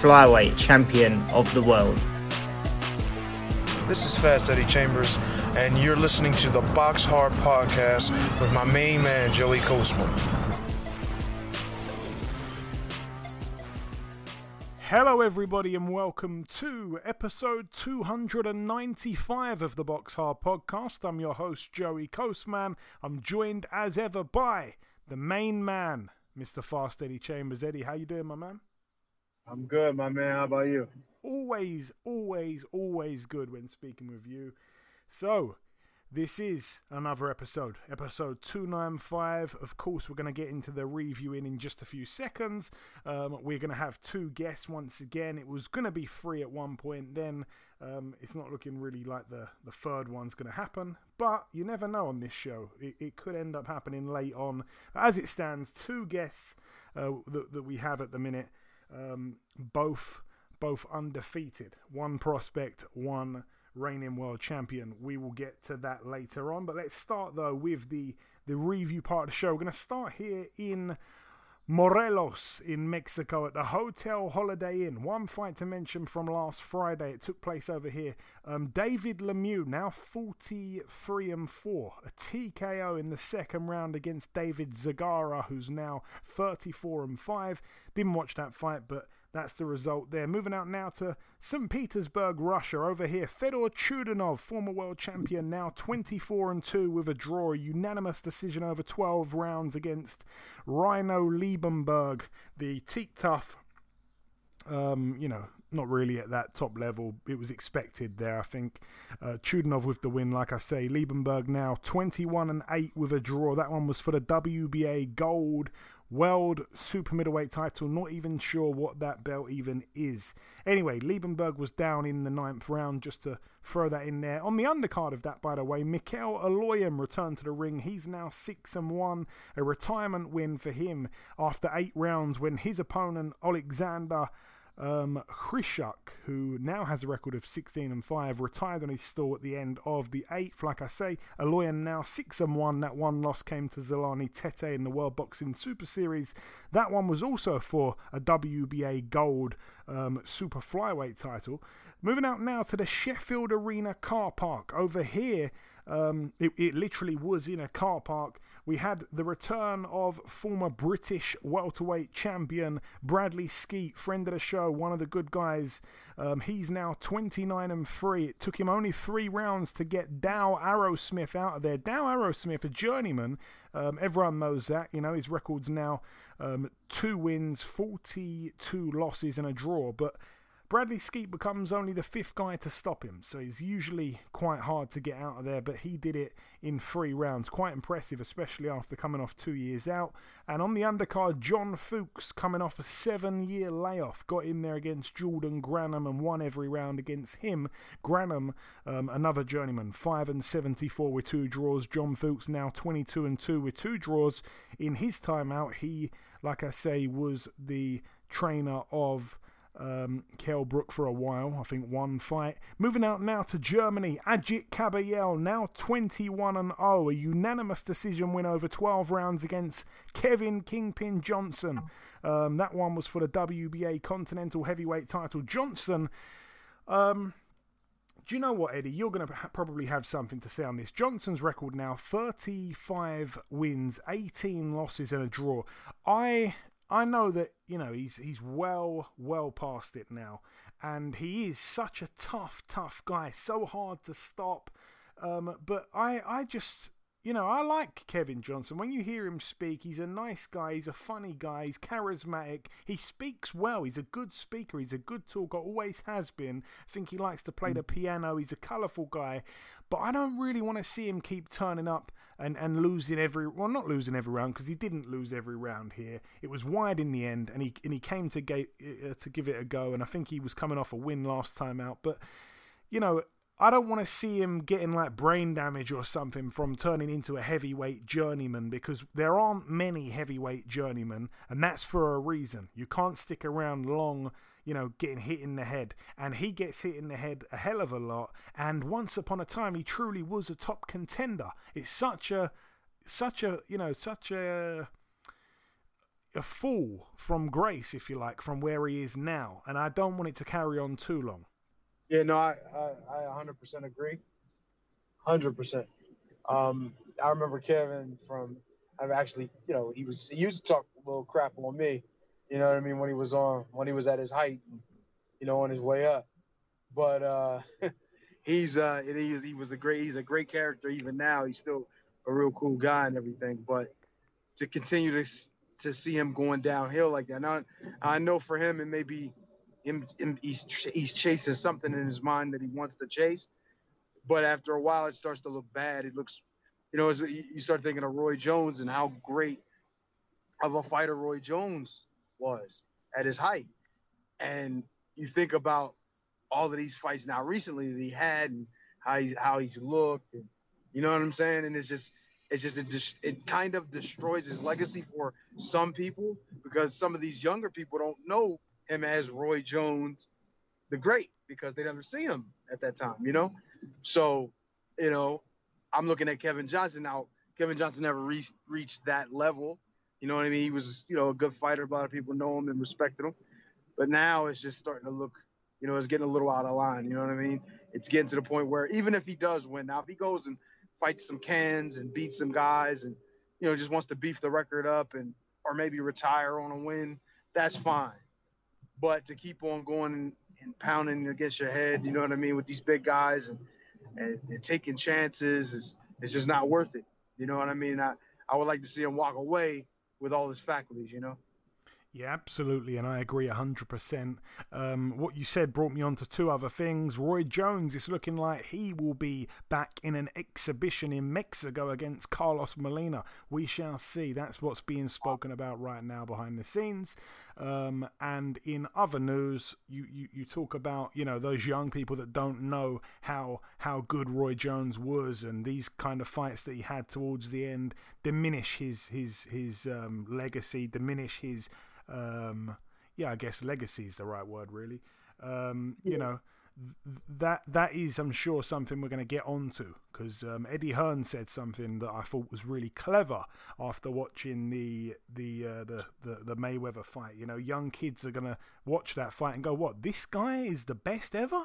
flyweight champion of the world. This is Fast Eddie Chambers, and you're listening to the Box Hard Podcast with my main man, Joey Coastman. Hello, everybody, and welcome to episode 295 of the Box Hard Podcast. I'm your host, Joey Coastman. I'm joined as ever by the main man, Mr. Fast Eddie Chambers. Eddie, how you doing, my man? I'm good, my man. How about you? Always, always, always good when speaking with you. So, this is another episode, episode 295. Of course, we're going to get into the reviewing in just a few seconds. Um, we're going to have two guests once again. It was going to be free at one point, then um, it's not looking really like the, the third one's going to happen. But you never know on this show. It, it could end up happening late on. As it stands, two guests uh, that, that we have at the minute, um, both both undefeated. One prospect, one reigning world champion. We will get to that later on. But let's start though with the the review part of the show. We're going to start here in Morelos in Mexico at the Hotel Holiday Inn. One fight to mention from last Friday. It took place over here. Um, David Lemieux, now 43 and 4. A TKO in the second round against David Zegarra, who's now 34 and 5. Didn't watch that fight, but that's the result there. Moving out now to St. Petersburg, Russia. Over here, Fedor Chudinov, former world champion, now 24 and 2 with a draw. A unanimous decision over 12 rounds against Rhino Liebenberg, the teak tough. Um, you know, not really at that top level. It was expected there, I think. Uh, Chudinov with the win, like I say. Liebenberg now 21 and 8 with a draw. That one was for the WBA Gold World Super Middleweight title. Not even sure what that belt even is. Anyway, Liebenberg was down in the ninth round, just to throw that in there. On the undercard of that, by the way, Mikel Aloyan returned to the ring. He's now 6 and 1, a retirement win for him after eight rounds when his opponent, Alexander um, Hryshuk, who now has a record of 16 and 5, retired on his stall at the end of the eighth. Like I say, Aloyan now 6 and 1. That one loss came to Zolani Tete in the World Boxing Super Series. That one was also for a WBA Gold um, Super Flyweight title. Moving out now to the Sheffield Arena car park. Over here, um, it, it literally was in a car park. We had the return of former British welterweight champion Bradley Skeete, friend of the show, one of the good guys. Um, he's now 29 and 3. It took him only three rounds to get Dale Arrowsmith out of there. Dale Arrowsmith, a journeyman, um, everyone knows that. You know, his record's now um, two wins, 42 losses, and a draw. But Bradley Skeete becomes only the fifth guy to stop him, so he's usually quite hard to get out of there, but he did it in three rounds. Quite impressive, especially after coming off two years out. And on the undercard, John Fewkes, coming off a seven year layoff, got in there against Jordan Grannum and won every round against him. Grannum, um, another journeyman, 5 and 74 with two draws. John Fewkes now 22 and 2 with two draws. In his time out, he, like I say, was the trainer of um, Kell Brook for a while. I think one fight. Moving out now to Germany. Agit Kabayel now 21 and 0. A unanimous decision win over 12 rounds against Kevin Kingpin Johnson. Um, that one was for the WBA Continental Heavyweight title. Johnson. Um, do you know what, Eddie? You're going to probably have something to say on this. Johnson's record now 35 wins, 18 losses, and a draw. I I know that you know he's he's well well past it now, and he is such a tough tough guy, so hard to stop. Um, but I I just you know, I like Kevin Johnson. When you hear him speak, he's a nice guy. He's a funny guy. He's charismatic. He speaks well. He's a good speaker. He's a good talker. Always has been. I think he likes to play the piano. He's a colourful guy. But I don't really want to see him keep turning up and, and losing every well, not losing every round because he didn't lose every round here. It was wide in the end, and he and he came to ga- uh, to give it a go. And I think he was coming off a win last time out. But you know, I don't want to see him getting like brain damage or something from turning into a heavyweight journeyman because there aren't many heavyweight journeymen, and that's for a reason. You can't stick around long, you know, getting hit in the head. And he gets hit in the head a hell of a lot. And once upon a time, he truly was a top contender. It's such a, such a, you know, such a a fall from grace, if you like, from where he is now. And I don't want it to carry on too long. Yeah, no, I, I, I 100% agree. 100%. Um, I remember Kevin from, I've actually, you know, he was, he used to talk a little crap on me, you know what I mean, when he was on, when he was at his height, and, you know, on his way up. But uh, he's, uh, he's, he was a great, he's a great character even now. He's still a real cool guy and everything. But to continue to, to see him going downhill like that, now, I know for him it may be, he's he's chasing something in his mind that he wants to chase, but after a while it starts to look bad. It looks, you know, as you start thinking of Roy Jones and how great of a fighter Roy Jones was at his height, and you think about all of these fights now recently that he had and how he's how he's looked, and you know what I'm saying, and it's just. It's just it, just it kind of destroys his legacy for some people because some of these younger people don't know him as Roy Jones, the great, because they never see him at that time, you know. So, you know, I'm looking at Kevin Johnson now. Kevin Johnson never reached reached that level. You know what I mean? He was, you know, a good fighter. A lot of people know him and respected him. But now it's just starting to look, you know, it's getting a little out of line. You know what I mean? It's getting to the point where even if he does win, now if he goes and fights some cans and beats some guys and, you know, just wants to beef the record up and or maybe retire on a win, that's fine. But to keep on going and, pounding against your head, you know what I mean, with these big guys and, and, and taking chances is it's just not worth it. You know what I mean? I, I would like to see him walk away with all his faculties, you know? Yeah, absolutely, and I agree 100%. Um, what you said brought me on to two other things. Roy Jones is looking like he will be back in an exhibition in Mexico against Carlos Molina. We shall see. That's what's being spoken about right now behind the scenes. Um, and in other news, you, you, you talk about, you know, those young people that don't know how, how good Roy Jones was and these kind of fights that he had towards the end diminish his, his, his um, legacy, diminish his um, yeah, I guess legacy is the right word, really. Um, yeah. You know, that that is, I'm sure, something we're going to get onto because um, Eddie Hearn said something that I thought was really clever after watching the the, uh, the the the Mayweather fight. You know, young kids are going to watch that fight and go, "What? This guy is the best ever."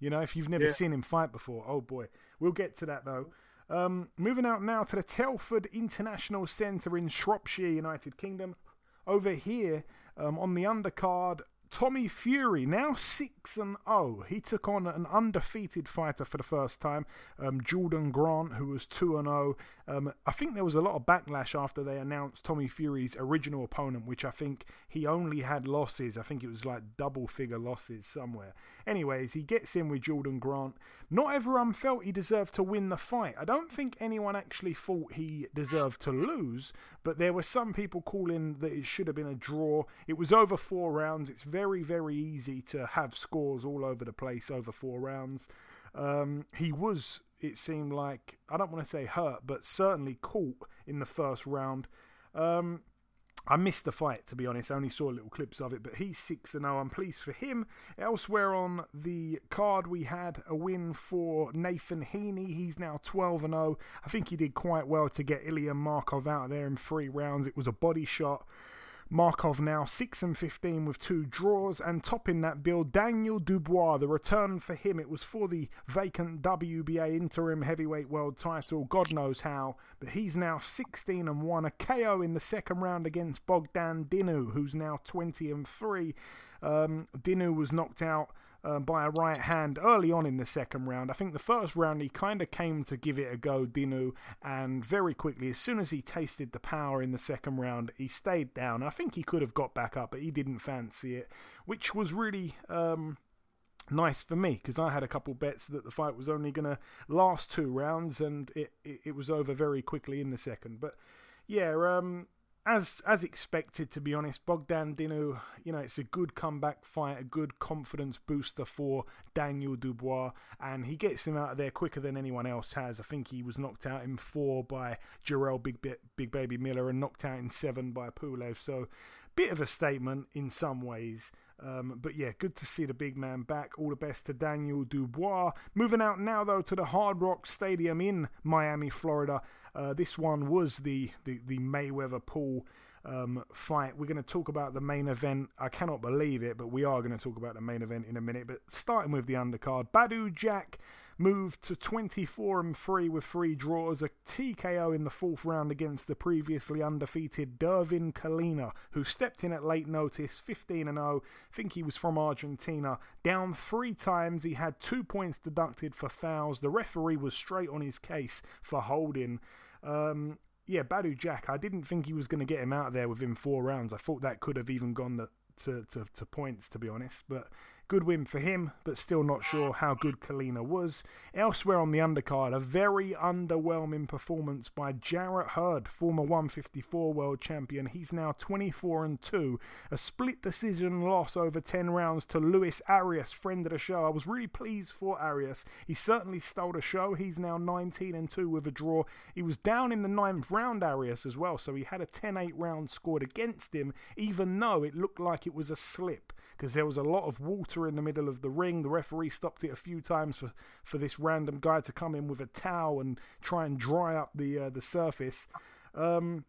You know, if you've never yeah. seen him fight before, oh boy, we'll get to that though. Um, moving out now to the Telford International Centre in Shropshire, United Kingdom over here um, on the undercard, Tommy Fury, now 6 and 0. He took on an undefeated fighter for the first time, um, Jordan Grant, who was 2 and 0. Um, I think there was a lot of backlash after they announced Tommy Fury's original opponent, which I think he only had losses. I think it was like double figure losses somewhere. Anyways, he gets in with Jordan Grant. Not everyone felt he deserved to win the fight. I don't think anyone actually thought he deserved to lose, but there were some people calling that it should have been a draw. It was over four rounds. It's very, very easy to have scores all over the place over four rounds. Um, he was, it seemed like, I don't want to say hurt, but certainly caught in the first round. Um, I missed the fight, to be honest. I only saw little clips of it, but he's 6 0. I'm pleased for him. Elsewhere on the card, we had a win for Nathan Heaney. He's now 12 0. I think he did quite well to get Ilya Markov out there in three rounds. It was a body shot. Markov now 6 and 15 with two draws, and topping that bill, Daniel Dubois. The return for him, it was for the vacant WBA interim heavyweight world title, God knows how, but he's now 16 and 1. A KO in the second round against Bogdan Dinu, who's now 20 and 3. Um, Dinu was knocked out um, by a right hand early on in the second round. I think the first round he kind of came to give it a go, Dinu, and very quickly, as soon as he tasted the power in the second round, he stayed down. I think he could have got back up, but he didn't fancy it, which was really. Um, nice for me because I had a couple bets that the fight was only going to last two rounds and it, it, it was over very quickly in the second. But yeah, um, as as expected, to be honest, Bogdan Dinu, you know, it's a good comeback fight, a good confidence booster for Daniel Dubois, and he gets him out of there quicker than anyone else has. I think he was knocked out in four by Jarrell Big Big Baby Miller and knocked out in seven by Pulev. So, bit of a statement in some ways. Um, but yeah, good to see the big man back. All the best to Daniel Dubois. Moving out now, though, to the Hard Rock Stadium in Miami, Florida. Uh, this one was the, the, the Mayweather Paul um, fight. We're going to talk about the main event. I cannot believe it, but we are going to talk about the main event in a minute. But starting with the undercard, Badou Jack moved to 24 and 3 with three draws, a TKO in the fourth round against the previously undefeated Dervin Colina, who stepped in at late notice, 15 and 0. Think he was from Argentina. Down three times, he had two points deducted for fouls. The referee was straight on his case for holding. Um, yeah, Badou Jack, I didn't think he was going to get him out there within four rounds. I thought that could have even gone to, to, to points, to be honest. But Good win for him, but still not sure how good Colina was. Elsewhere on the undercard, a very underwhelming performance by Jarrett Hurd, former 154 world champion. He's now 24 and 2. A split decision loss over 10 rounds to Luis Arias, friend of the show. I was really pleased for Arias. He certainly stole the show. He's now 19 and 2 with a draw. He was down in the ninth round, Arias, as well, so he had a 10 8 round scored against him, even though it looked like it was a slip because there was a lot of water in the middle of the ring. The referee stopped it a few times for, for this random guy to come in with a towel and try and dry up the uh, the surface. Um,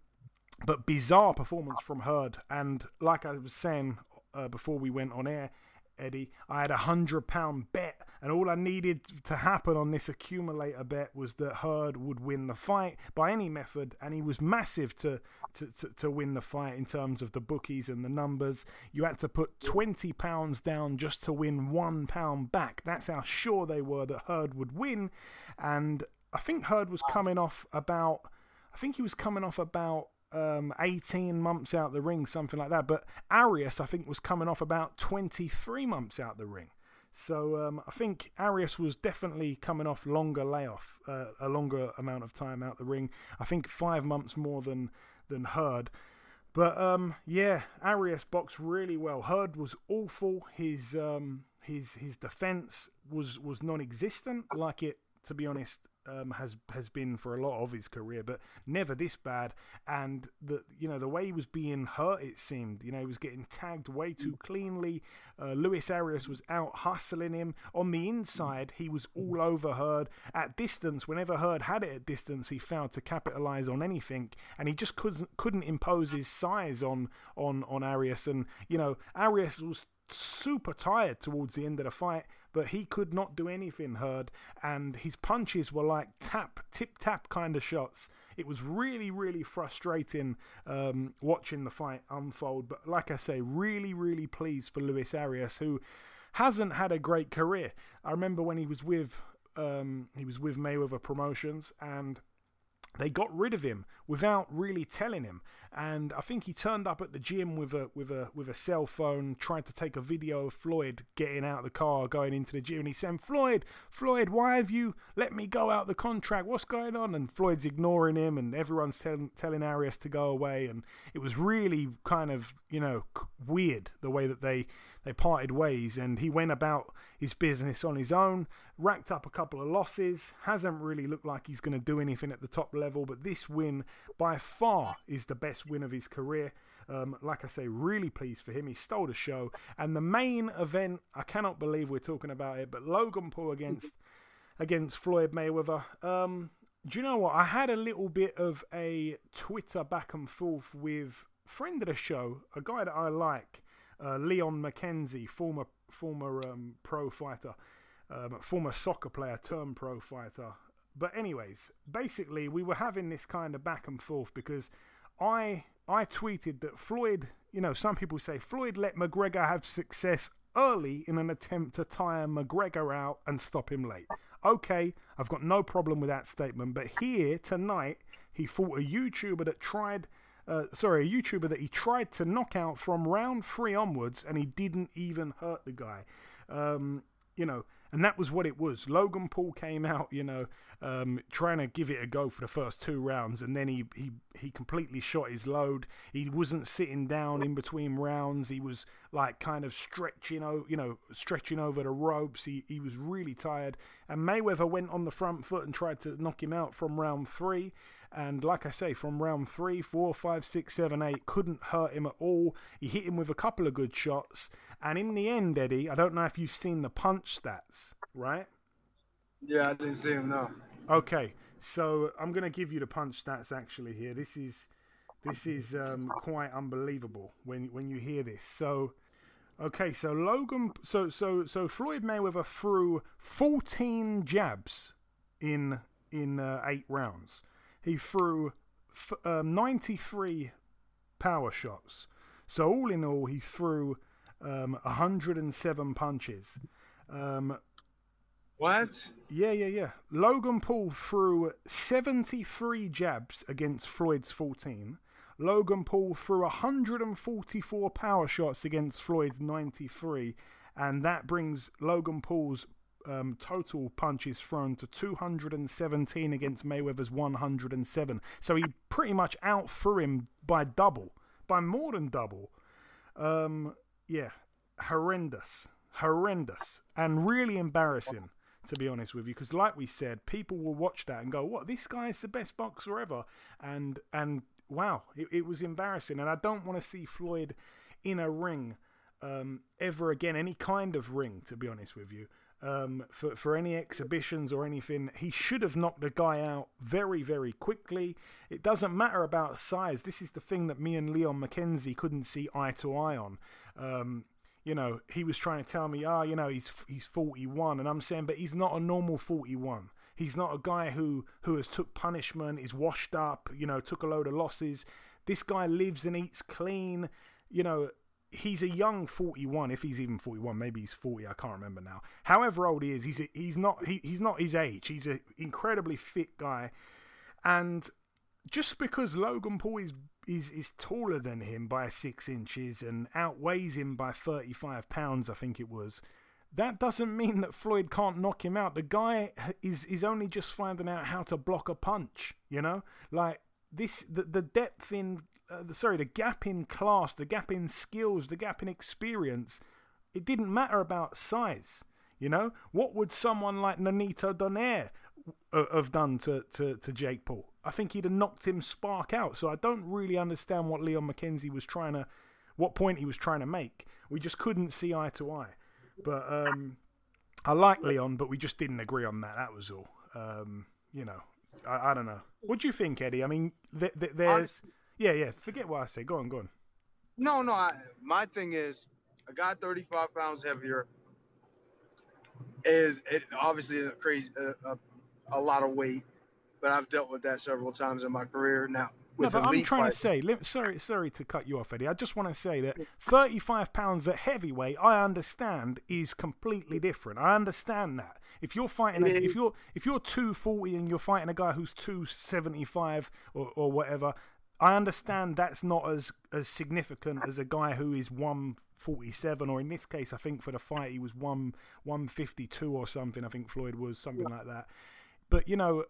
but bizarre performance from Hurd, and like I was saying uh, before we went on air, Eddie, I had a hundred pound bet, and all I needed to happen on this accumulator bet was that Hurd would win the fight by any method, and he was massive to, to, to, to win the fight in terms of the bookies and the numbers. You had to put twenty pounds down just to win one pound back. That's how sure they were that Hurd would win, and I think Hurd was coming off about. I think he was coming off about um, 18 months out the ring, something like that. But Arias, I think, was coming off about 23 months out the ring. So um, I think Arias was definitely coming off longer layoff, uh, a longer amount of time out the ring. I think five months more than than Hurd. But um, yeah, Arias boxed really well. Hurd was awful. His um, his his defense was was non-existent. Like it, to be honest, um, has has been for a lot of his career, but never this bad. And the you know the way he was being hurt, it seemed you know he was getting tagged way too cleanly. Uh, Luis Arias was out hustling him on the inside. He was all over Hurd at distance. Whenever Hurd had it at distance, he failed to capitalize on anything, and he just couldn't couldn't impose his size on on on Arias. And you know Arias was super tired towards the end of the fight, but he could not do anything, Hurd, and his punches were like tap, tip tap kind of shots. It was really, really frustrating um, watching the fight unfold, but like I say, really, really pleased for Luis Arias, who hasn't had a great career. I remember when he was with um, he was with Mayweather Promotions and they got rid of him without really telling him. And i think he turned up at the gym with a with a with a cell phone trying to take a video of floyd getting out of the car going into the gym. And he's saying floyd floyd why have you let me go out the contract? What's going on? And floyd's ignoring him and everyone's telling telling arias to go away. And it was really kind of you know weird the way that they they parted ways and he went about his business on his own, racked up a couple of losses, hasn't really looked like he's going to do anything at the top level, but this win by far is the best win of his career. Um, like I say, really pleased for him. He stole the show. And the main event, I cannot believe we're talking about it, but Logan Paul against against Floyd Mayweather. Um, do you know what? I had a little bit of a Twitter back and forth with friend of the show, a guy that I like, uh, Leon McKenzie, former former um, pro fighter, um, former soccer player turned pro fighter. But anyways, basically we were having this kind of back and forth because I I tweeted that Floyd, you know, some people say Floyd let McGregor have success early in an attempt to tire McGregor out and stop him late. Okay, I've got no problem with that statement, but here tonight he fought a YouTuber that tried. Uh, sorry, a YouTuber that he tried to knock out from round three onwards, and he didn't even hurt the guy. Um, you know, and that was what it was. Logan Paul came out, you know, um, trying to give it a go for the first two rounds, and then he, he, he completely shot his load. He wasn't sitting down in between rounds. He was like kind of stretching, you know, stretching over the ropes. He, he was really tired. And Mayweather went on the front foot and tried to knock him out from round three. And like I say, from round three, four, five, six, seven, eight, couldn't hurt him at all. He hit him with a couple of good shots. And in the end, Eddie, I don't know if you've seen the punch stats, right? Yeah, I didn't see him, no. Okay, so I'm going to give you the punch stats actually here. This is this is um, quite unbelievable when when you hear this. So, okay, so Logan, so so so Floyd Mayweather threw 14 jabs in in uh, eight rounds. He threw um, 93 power shots. So all in all, he threw um, 107 punches. Um, what? Yeah, yeah, yeah. Logan Paul threw 73 jabs against Floyd's 14. Logan Paul threw 144 power shots against Floyd's 93. And that brings Logan Paul's um, total punches thrown to 217 against Mayweather's 107. So he pretty much outthrew him by double, by more than double. Um, yeah, horrendous, horrendous, and really embarrassing to be honest with you, because like we said, people will watch that and go, "What? This guy is the best boxer ever," and and wow, it, it was embarrassing. And I don't want to see Floyd in a ring um, ever again, any kind of ring, to be honest with you. Um, for for any exhibitions or anything, he should have knocked the guy out very very quickly. It doesn't matter about size. This is the thing that me and Leon McKenzie couldn't see eye to eye on. Um, you know, he was trying to tell me, ah, oh, you know, he's he's 41, and I'm saying, but he's not a normal 41. He's not a guy who who has took punishment, is washed up, you know, took a load of losses. This guy lives and eats clean. You know, he's a young 41 if he's even 41 maybe he's 40 i can't remember now however old he is he's a, he's not he, he's not his age he's an incredibly fit guy and just because logan paul is is is taller than him by six inches and outweighs him by 35 pounds, I think it was. That doesn't mean that Floyd can't knock him out. The guy is is only just finding out how to block a punch. You know, like this the the depth in uh, the, sorry the gap in class, the gap in skills, the gap in experience. It didn't matter about size. You know, what would someone like Nonito Donaire uh, have done to, to, to Jake Paul? I think he'd have knocked him spark out. So I don't really understand what Leon McKenzie was trying to, what point he was trying to make. We just couldn't see eye to eye. But um, I like Leon, but we just didn't agree on that. That was all. Um, you know, I, I, don't know. What do you think, Eddie? I mean, th th there's, yeah, yeah. Forget what I said. Go on, go on. No, no. I, my thing is, a guy 35 pounds heavier is it obviously a crazy, a, a, a lot of weight but I've dealt with that several times in my career. Now, no, but I'm trying to say, sorry, sorry to cut you off, Eddie. I just want to say that 35 pounds at heavyweight, I understand, is completely different. I understand that. If you're fighting, a, if you're if you're 240 and you're fighting a guy who's 275 or, or whatever, I understand that's not as as significant as a guy who is 147, or in this case, I think for the fight he was one 152 or something. I think Floyd was something like that. But you know,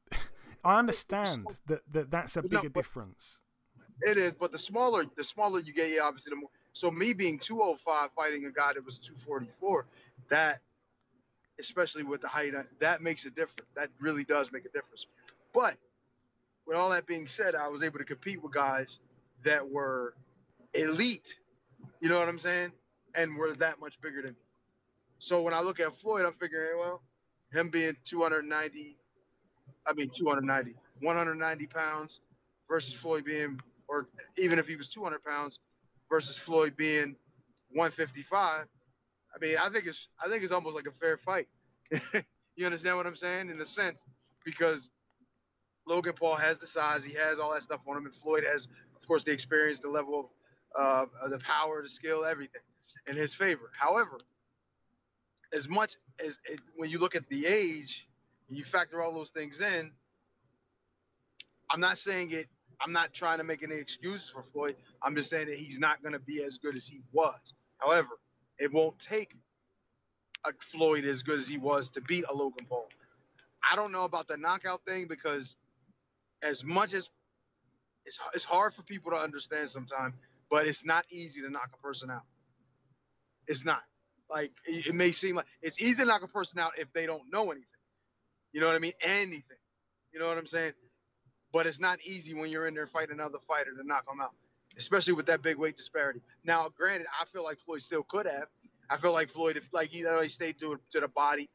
I understand that, that that's a bigger no, difference. It is, but the smaller the smaller you get, yeah, obviously the more. So me being 205 fighting a guy that was 244, that especially with the height, uh, that makes a difference. That really does make a difference. But with all that being said, I was able to compete with guys that were elite. You know what I'm saying? And were that much bigger than me. So when I look at Floyd, I'm figuring, well, him being 290, I mean 290, 190 pounds versus Floyd being, or even if he was 200 pounds versus Floyd being 155. I mean, I think it's I think it's almost like a fair fight. you understand what I'm saying? In a sense, because Logan Paul has the size, he has all that stuff on him, and Floyd has, of course, the experience, the level of uh, the power, the skill, everything. in his favor. However, as much as it, when you look at the age, and you factor all those things in. I'm not saying it. I'm not trying to make any excuses for Floyd. I'm just saying that he's not going to be as good as he was. However, it won't take a Floyd as good as he was to beat a Logan Paul. I don't know about the knockout thing because as much as it's, it's hard for people to understand sometimes, but it's not easy to knock a person out. It's not. Like it, it may seem like it's easy to knock a person out if they don't know anything. You know what I mean? Anything. You know what I'm saying? But it's not easy when you're in there fighting another fighter to knock them out, especially with that big weight disparity. Now, granted, I feel like Floyd still could have. I feel like Floyd, if like you know, he stayed to to the body,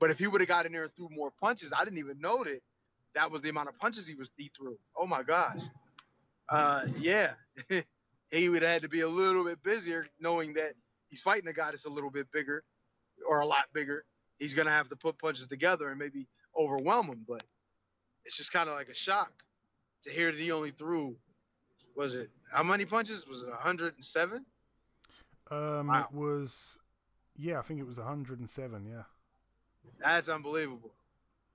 but if he would have got in there and threw more punches, I didn't even know that that was the amount of punches he was he threw. Oh my gosh. Uh, yeah, he would have had to be a little bit busier, knowing that he's fighting a guy that's a little bit bigger or a lot bigger. He's gonna have to put punches together and maybe overwhelm him. But it's just kind of like a shock to hear that he only threw. Was it how many punches? Was it 107? Um, Wow. it was, yeah, I think it was 107. Yeah. That's unbelievable.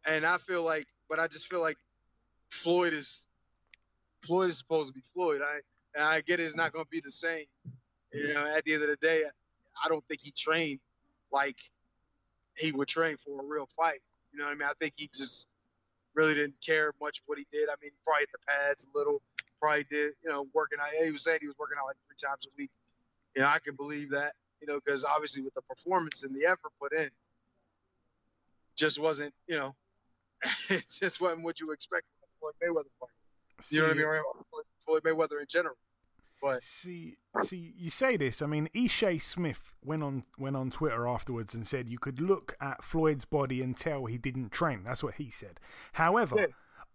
And I feel like, but I just feel like Floyd is Floyd is supposed to be Floyd. I and I get it, it's not going to be the same. You know, at the end of the day, I don't think he trained like he would train for a real fight. You know what I mean? I think he just really didn't care much what he did. I mean, probably hit the pads a little. Probably did, you know, working out. He was saying he was working out like three times a week. You know, I can believe that. You know, because obviously with the performance and the effort put in, just wasn't, you know, it just what you expect from Floyd Mayweather fight. You know what I mean? Or Floyd- Floyd Mayweather in general. But See, see, you say this. I mean, Ishe Smith went on went on Twitter afterwards and said you could look at Floyd's body and tell he didn't train. That's what he said. However, Yeah.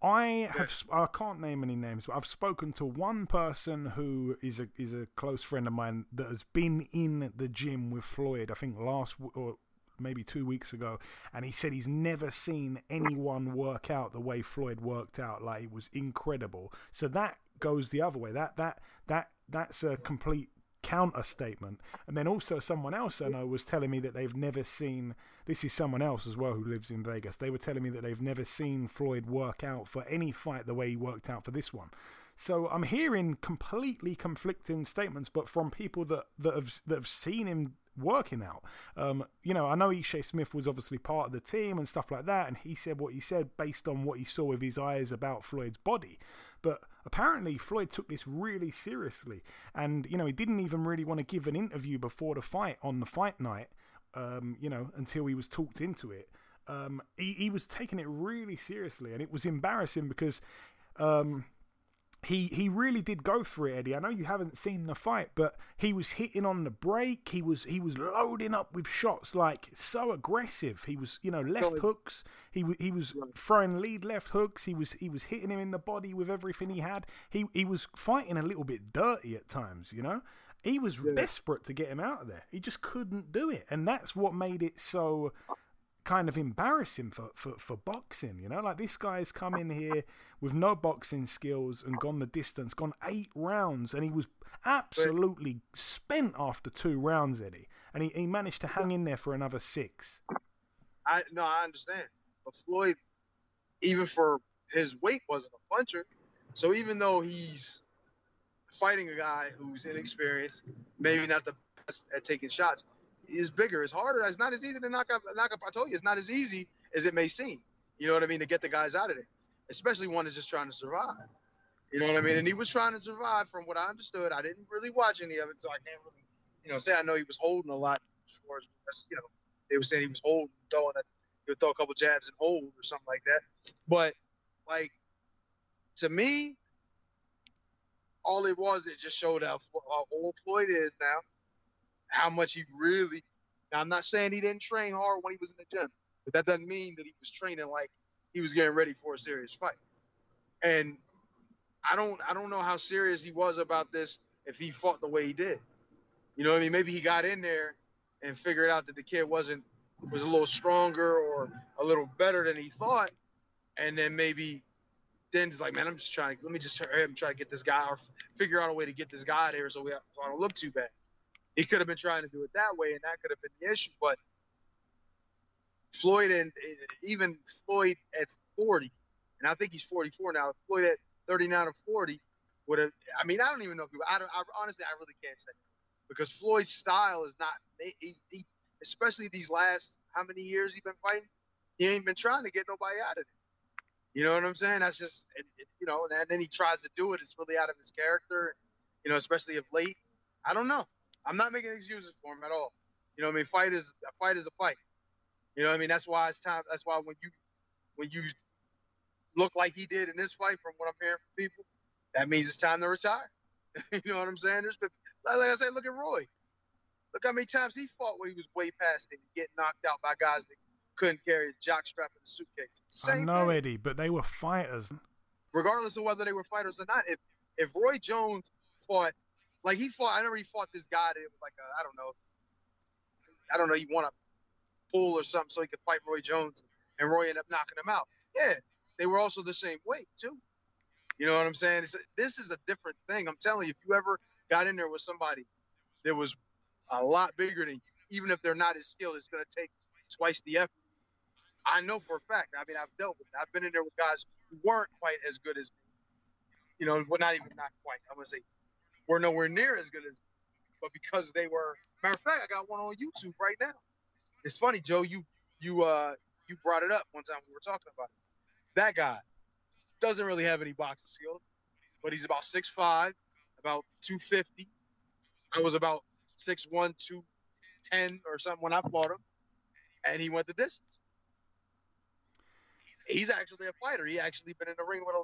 I have I can't name any names, but I've spoken to one person who is a is a close friend of mine that has been in the gym with Floyd. I think last or maybe two weeks ago, and he said he's never seen anyone work out the way Floyd worked out. Like it was incredible. So that goes the other way. That that that that's a complete counter statement. And then also someone else I know was telling me that they've never seen this is someone else as well who lives in Vegas. They were telling me that they've never seen Floyd work out for any fight the way he worked out for this one. So I'm hearing completely conflicting statements, but from people that, that have that have seen him working out. Um, you know, I know Ishe Smith was obviously part of the team and stuff like that, and he said what he said based on what he saw with his eyes about Floyd's body. But apparently, Floyd took this really seriously, and you know, he didn't even really want to give an interview before the fight on the fight night. Um, you know, until he was talked into it. Um, he, he was taking it really seriously, and it was embarrassing because um, he he really did go for it, Eddie. I know you haven't seen the fight, but he was hitting on the break. He was he was loading up with shots like so aggressive. He was you know left hooks. He he was throwing lead left hooks. He was he was hitting him in the body with everything he had. He he was fighting a little bit dirty at times. You know, he was desperate to get him out of there. He just couldn't do it, and that's what made it so kind of embarrassing for, for, for boxing, you know? Like this guy's come in here with no boxing skills and gone the distance, gone eight rounds, and he was absolutely spent after two rounds, Eddie. And he, he managed to hang in there for another six. I no, I understand. But Floyd, even for his weight, wasn't a puncher. So even though he's fighting a guy who's inexperienced, maybe not the best at taking shots, he's bigger. It's harder. It's not as easy to knock up. Knock up. I told you, it's not as easy as it may seem. You know what I mean? To get the guys out of there, especially one that's just trying to survive. You know what I mean? And he was trying to survive, from what I understood. I didn't really watch any of it, so I can't really, you know, say I know he was holding a lot. As far as you know, they were saying he was holding, throwing a he would throw a couple jabs and hold or something like that. But like to me, all it was it just showed how, how old Floyd is now, how much he really. Now I'm not saying he didn't train hard when he was in the gym, but that doesn't mean that he was training like he was getting ready for a serious fight. And I don't I don't know how serious he was about this if he fought the way he did. You know what I mean? Maybe he got in there and figured out that the kid wasn't was a little stronger or a little better than he thought, and then maybe then it's like, man, I'm just trying to let me just try, I'm trying to get this guy or figure out a way to get this guy there so we so I don't look too bad. He could have been trying to do it that way, and that could have been the issue. But Floyd and even Floyd at 40, and I think he's 44 now. Floyd at 39 or 40 would have. I mean, I don't even know if he. I don't. I, honestly, I really can't say because Floyd's style is not. He's he, especially these last how many years he's been fighting. He ain't been trying to get nobody out of it. You know what I'm saying? That's just it, it, you know, and then he tries to do it. It's really out of his character. You know, especially of late. I don't know. I'm not making excuses for him at all. You know, what I mean, fight is a fight is a fight. You know, what I mean, that's why it's time. That's why when you when you look like he did in this fight, from what I'm hearing from people, that means it's time to retire. you know what I'm saying? There's been, like I said, look at Roy. Look how many times he fought when he was way past it, getting knocked out by guys that couldn't carry his jock strap in the suitcase. Same I know, thing. Eddie, but they were fighters. Regardless of whether they were fighters or not, if if Roy Jones fought, like he fought, I remember he fought this guy that was like I don't know, I don't know, he won a pool or something so he could fight Roy Jones, and Roy ended up knocking him out. Yeah, they were also the same weight too. You know what I'm saying? It's, this is a different thing. I'm telling you, if you ever got in there with somebody that was a lot bigger than you, even if they're not as skilled, it's going to take twice the effort. I know for a fact. I mean, I've dealt with it. I've been in there with guys who weren't quite as good as me. You know, well, not even not quite. I'm gonna say were nowhere near as good as. But because they were, matter of fact, I got one on YouTube right now. It's funny, Joe. You you uh you brought it up one time we were talking about it. That guy doesn't really have any boxing skills, but he's about six five, about 250. I was about 6'1", 210 or something when I fought him, and he went the distance. He's actually a fighter. He actually been in the ring with a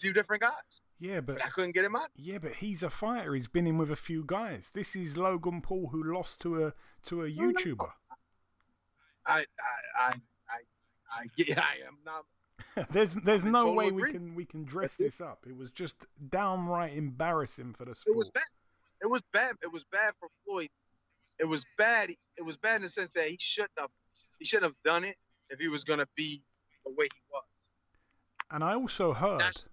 few different guys. Yeah, but But I couldn't get him out. yeah, but he's a fighter. He's been in with a few guys. This is Logan Paul who lost to a to a. YouTuber. I I I I, I yeah, I am not. there's there's no total way we can we can dress this up. It was just downright embarrassing for the It sport. was bad. It was bad. It was bad for Floyd. It was bad. It was bad in the sense that he shouldn't have. He shouldn't have done it if he was gonna be the way he was. And I also heard, That's-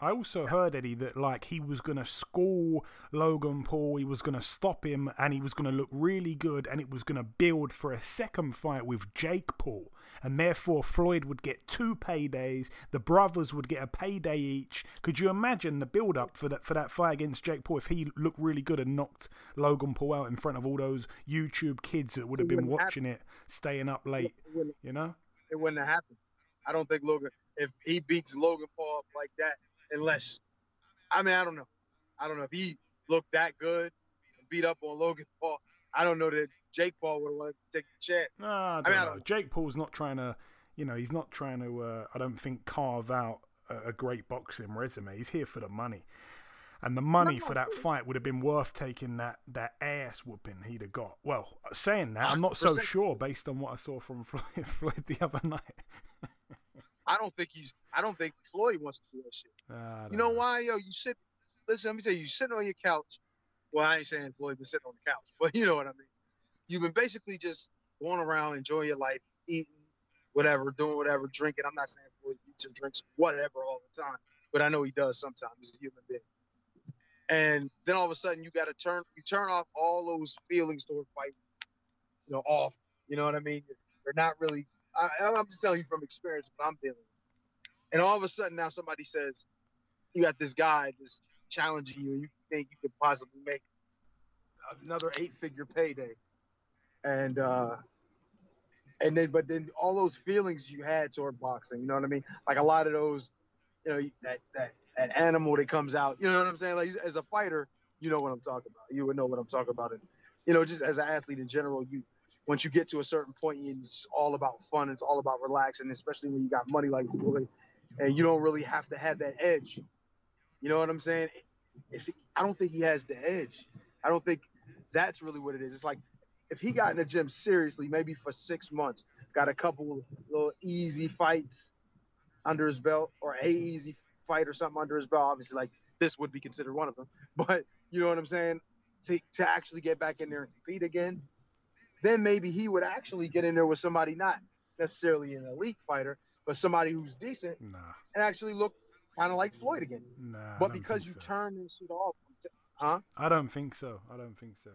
I also heard Eddie that like he was gonna school Logan Paul, he was gonna stop him, and he was gonna look really good, and it was gonna build for a second fight with Jake Paul, and therefore Floyd would get two paydays, the brothers would get a payday each. Could you imagine the build up for that for that fight against Jake Paul if he looked really good and knocked Logan Paul out in front of all those YouTube kids that would have been watching it, staying up late, you know? it wouldn't have happened. I don't think Logan. If he beats Logan Paul up like that, unless, I mean, I don't know. I don't know if he looked that good, beat up on Logan Paul. I don't know that Jake Paul would have wanted to take the chance. No, I don't mean, I know. don't- Jake Paul's not trying to, you know, he's not trying to. Uh, I don't think carve out a, a great boxing resume. He's here for the money, and the money for that fight would have been worth taking that that ass whooping he'd have got. Well, saying that, I'm not so sure based on what I saw from Floyd, Floyd the other night. I don't think he's. I don't think Floyd wants to do that shit. Uh, don't You know why, yo? You sit. Listen, let me tell you. You sitting on your couch. Well, I ain't saying Floyd been sitting on the couch, but you know what I mean. You've been basically just going around enjoying your life, eating, whatever, doing whatever, drinking. I'm not saying Floyd eats and drinks whatever all the time, but I know he does sometimes. He's a human being. And then all of a sudden, you got to turn. You turn off all those feelings toward fighting. You know, off. You know what I mean? They're not really. I, I'm just telling you from experience what I'm with. And all of a sudden, now somebody says, you got this guy that's challenging you, and you think you could possibly make another eight-figure payday, and uh, and then but then all those feelings you had toward boxing, you know what I mean? Like a lot of those, you know, that that that animal that comes out, you know what I'm saying? Like as a fighter, you know what I'm talking about. You would know what I'm talking about, and you know, just as an athlete in general, you once you get to a certain point, it's all about fun. It's all about relaxing, especially when you got money like Floyd, and you don't really have to have that edge. You know what I'm saying? It's, I don't think he has the edge. I don't think that's really what it is. It's like if he got in the gym seriously, maybe for six months, got a couple little easy fights under his belt, or a easy fight or something under his belt. Obviously, like this would be considered one of them. But you know what I'm saying? To to actually get back in there and compete again, then maybe he would actually get in there with somebody not necessarily an elite fighter, but somebody who's decent Nah, and actually look kind of like Floyd again. nah. But because you so. turn this shit off, huh? I don't think so. I don't think so.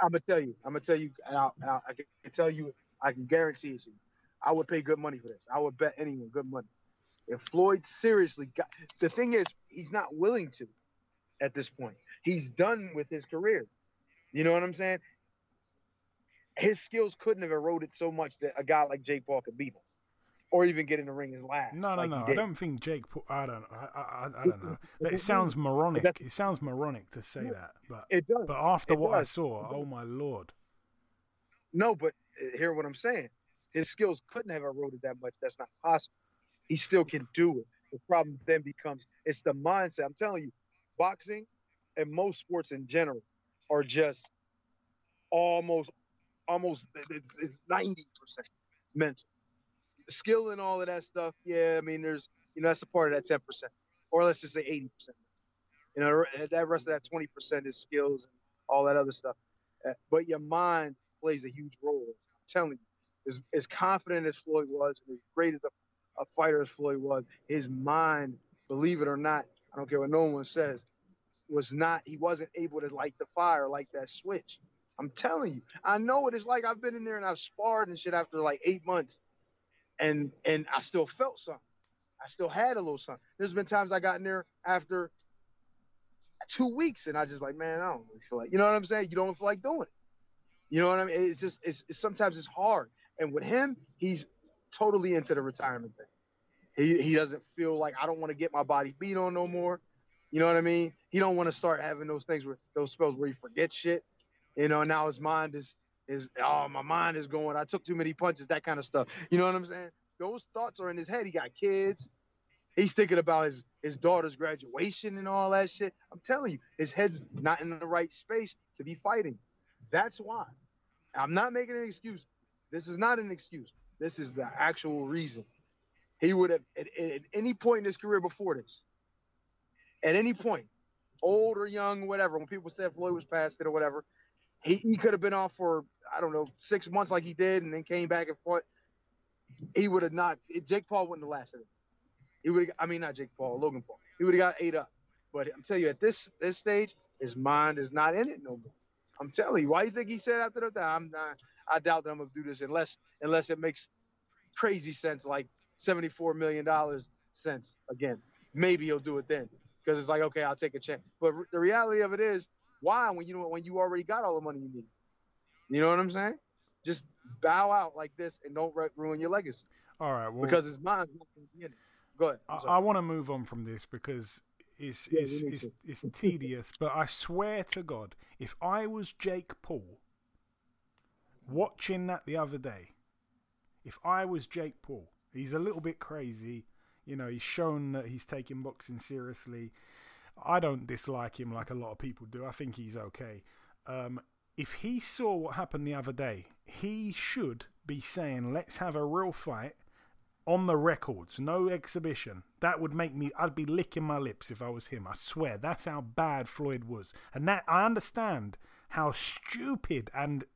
I'm gonna tell you. I'm gonna tell you. I'll, I'll, I can tell you. I can guarantee it to you. I would pay good money for this. I would bet anyone good money. If Floyd seriously got the thing is, he's not willing to at this point. He's done with his career. You know what I'm saying? His skills couldn't have eroded so much that a guy like Jake Paul could beat him, or even get in the ring his last. No, no, like no. I don't think Jake. Paul, I don't. I, I, I don't know. It sounds moronic. It sounds moronic to say that, but It does. but after It what I saw, oh my lord. No, but uh, hear what I'm saying. His skills couldn't have eroded that much. That's not possible. He still can do it. The problem then becomes it's the mindset. I'm telling you, boxing and most sports in general are just almost, almost it's, it's 90% mental. Skill and all of that stuff. Yeah, I mean, there's, you know, that's a part of that 10%, or let's just say 80%. You know, that rest of that 20% is skills and all that other stuff. Uh, But your mind plays a huge role. I'm telling you, as, as confident as Floyd was, and as great as a, a fighter as Floyd was, his mind, believe it or not, I don't care what no one says, was not. He wasn't able to light the fire, like that switch. I'm telling you, I know what it's like. I've been in there and I've sparred and shit after like eight months, and and I still felt something. I still had a little something. There's been times I got in there after two weeks and I just like, man, I don't really feel like, you know what I'm saying? You don't feel like doing it. You know what I mean? It's just, it's, it's sometimes it's hard. And with him, he's totally into the retirement thing. He, he doesn't feel like I don't want to get my body beat on no more. You know what I mean? He don't want to start having those things where those spells where he forgets shit. You know, now his mind is is oh my mind is going. I took too many punches, that kind of stuff. You know what I'm saying? Those thoughts are in his head. He got kids. He's thinking about his his daughter's graduation and all that shit. I'm telling you, his head's not in the right space to be fighting. That's why. I'm not making an excuse. This is not an excuse. This is the actual reason. He would have at, at any point in his career before this, at any point, old or young, whatever, when people said Floyd was past it or whatever, he, he could have been off for, I don't know, six months like he did and then came back and fought. He would have not, Jake Paul wouldn't have lasted. He would I mean, not Jake Paul, Logan Paul. He would have got ate up. But I'm telling you, at this this stage, his mind is not in it no more. I'm telling you, why you think he said after time? I'm not, I doubt that I'm gonna do this unless unless it makes crazy sense, like 74 million dollars sense again. Maybe he'll do it then because it's like, okay, I'll take a chance. But the reality of it is, why when you know when you already got all the money you need? You know what I'm saying? Just bow out like this and don't ru- ruin your legacy All right. Well, because it's mind's not gonna be in it. Go ahead. I. I want to move on from this because it's Yeah, it's it's, it's tedious. But I swear to God, if I was Jake Paul, watching that the other day, if I was Jake Paul, he's a little bit crazy. You know, he's shown that he's taking boxing seriously. I don't dislike him like a lot of people do. I think he's okay. Um, if he saw what happened the other day, he should be saying, "Let's have a real fight." on the records, no exhibition. That would make me. I'd be licking my lips if I was him. I swear. That's how bad Floyd was, and that I understand how stupid and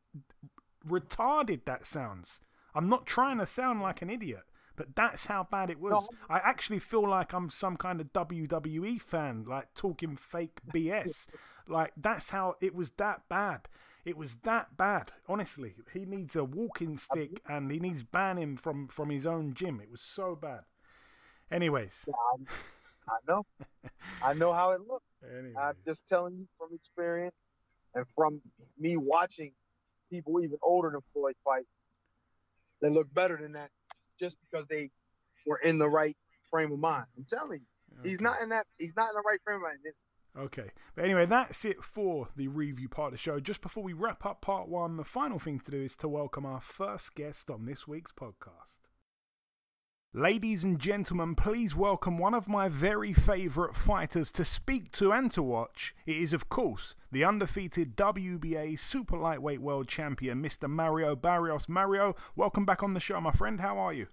retarded that sounds. I'm not trying to sound like an idiot, but that's how bad it was. I actually feel like I'm some kind of WWE fan, like talking fake BS. like that's how it was that bad. It was that bad. Honestly, he needs a walking stick and he needs banning from from his own gym. It was so bad. Anyways, I know. I know how it anyway. I'm just telling you from experience and from me watching people even older than Floyd fight. They look better than that just because they were in the right frame of mind. I'm telling you, he's not in that. He's not in the right frame of mind. Okay. But anyway, that's it for the review part of the show. Just before we wrap up part one, the final thing to do is to welcome our first guest on this week's podcast. Ladies and gentlemen, please welcome one of my very favourite fighters to speak to and to watch. It is, of course, the undefeated WBA Super Lightweight World Champion, Mr. Mario Barrios. Mario, welcome back on the show, my friend. How are you?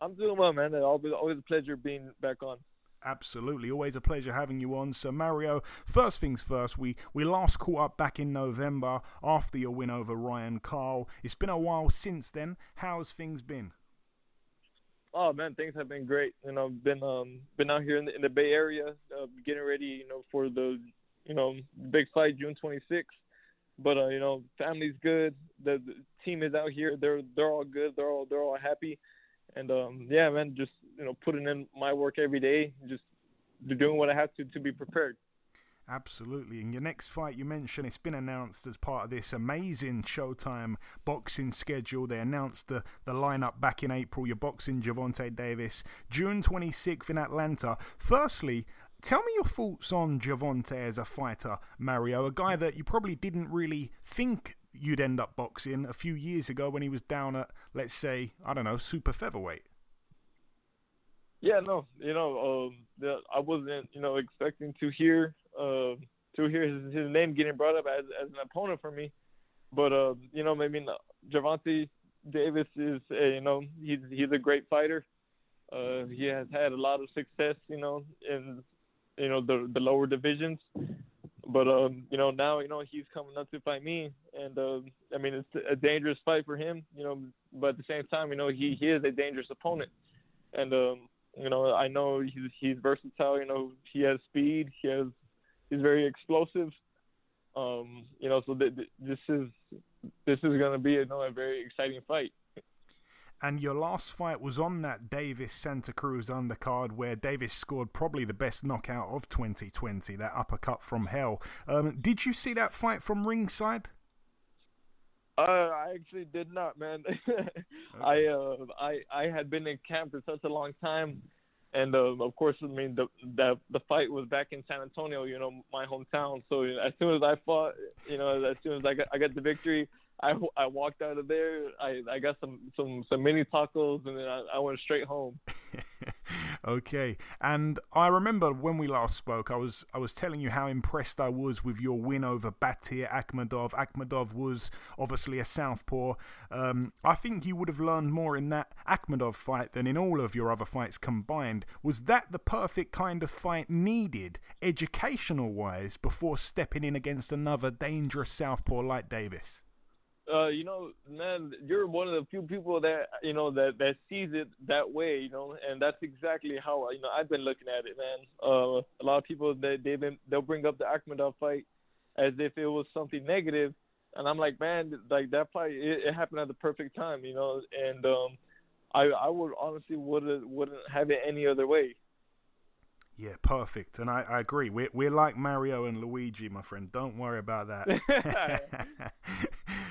I'm doing well, man. Always, always a pleasure being back on. Absolutely, always a pleasure having you on. So, Mario, first things first, we, we last caught up back in November after your win over Ryan Karl. It's been a while since then. How's things been? Oh man, things have been great. You know, been um been out here in the, in the Bay Area, uh, getting ready, you know, for the you know big fight June 26th. but uh, you know, family's good. The, the team is out here. They're they're all good. They're all they're all happy, and um, yeah, man, just you know, putting in my work every day, just doing what I have to to be prepared. Absolutely. And your next fight, you mentioned it's been announced as part of this amazing Showtime boxing schedule. They announced the, the lineup back in April. You're boxing Gervonta Davis, June 26th in Atlanta. Firstly, tell me your thoughts on Gervonta as a fighter, Mario, a guy that you probably didn't really think you'd end up boxing a few years ago when he was down at, let's say, I don't know, super featherweight. Yeah, no, you know, um, I wasn't, you know, expecting to hear uh, to hear his, his name getting brought up as, as an opponent for me. But uh, you know, I mean, Gervonta Davis is, uh, you know, he's he's a great fighter. Uh, he has had a lot of success, you know, in you know the the lower divisions. But um, you know, now you know he's coming up to fight me, and uh, I mean it's a dangerous fight for him, you know. But at the same time, you know, he he is a dangerous opponent, and um, you know, I know he's he's versatile. You know, he has speed, he has he's very explosive. Um, you know, so th- th- this is this is going to be you know, a very exciting fight. And your last fight was on that Davis Santa Cruz undercard where Davis scored probably the best knockout of 2020, that uppercut from hell. Um, did you see that fight from ringside? Uh, I actually did not, man. okay. I uh, I I had been in camp for such a long time and uh, of course, I mean the, the the fight was back in San Antonio, you know, my hometown. So as soon as I fought, you know, as soon as I got I got the victory, I, I walked out of there. I, I got some, some, some mini tacos and then I, I went straight home. okay, and I remember when we last spoke, I was I was telling you how impressed I was with your win over Batyr Akhmedov. Akhmedov was obviously a southpaw. Um, I think you would have learned more in that Akhmedov fight than in all of your other fights combined. Was that the perfect kind of fight needed, educational wise, before stepping in against another dangerous southpaw like Davis? Uh, you know, man, you're one of the few people that you know that that sees it that way, you know, and that's exactly how you know I've been looking at it, man. Uh, a lot of people they they've been they'll bring up the Akhmedov fight as if it was something negative, and I'm like, man, like that fight it, it happened at the perfect time, you know, and um, I I would honestly wouldn't wouldn't have it any other way. Yeah, perfect. And I, I agree. We're, we're like Mario and Luigi, my friend. Don't worry about that.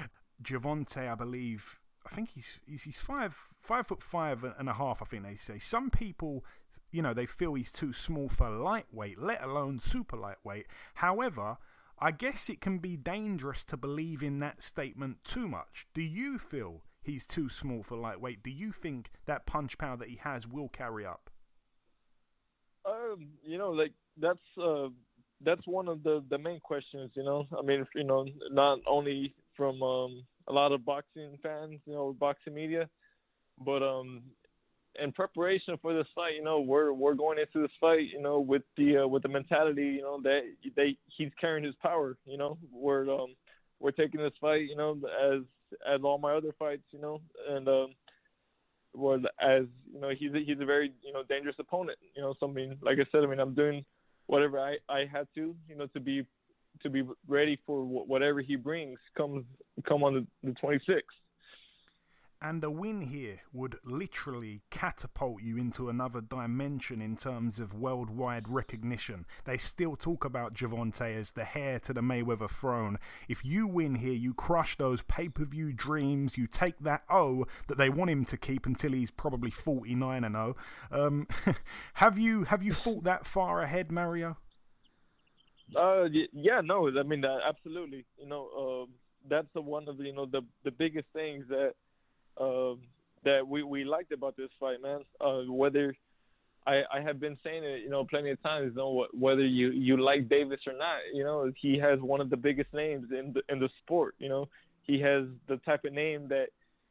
Gervonta, I believe, I think he's he's five five foot five and a half. I think they say some people, you know, they feel he's too small for lightweight, let alone super lightweight. However, I guess it can be dangerous to believe in that statement too much. Do you feel he's too small for lightweight? Do you think that punch power that he has will carry up? Um, you know, like that's uh, that's one of the the main questions. You know, I mean, you know, not only from um, a lot of boxing fans, you know, boxing media. But um, in preparation for this fight, you know, we're we're going into this fight, you know, with the uh, with the mentality, you know, that they he's carrying his power. You know, we're um, we're taking this fight, you know, as as all my other fights, you know, and um, was as you know, he's a, he's a very you know dangerous opponent. You know, so I mean, like I said, I mean, I'm doing whatever I I had to, you know, to be to be ready for whatever he brings comes come on the, the 26th. And a win here would literally catapult you into another dimension in terms of worldwide recognition. They still talk about Gervonta as the heir to the Mayweather throne. If you win here, you crush those pay per view dreams. You take that O that they want him to keep until he's probably 49 and 0. Um, have you have you thought that far ahead, Mario? Uh, yeah, no, I mean, absolutely. You know, uh, that's the one of the, you know the the biggest things that um, that we we liked about this fight, man. Uh, whether I I have been saying it, you know, plenty of times, you know, whether you you like Davis or not, you know, he has one of the biggest names in the in the sport. You know, he has the type of name that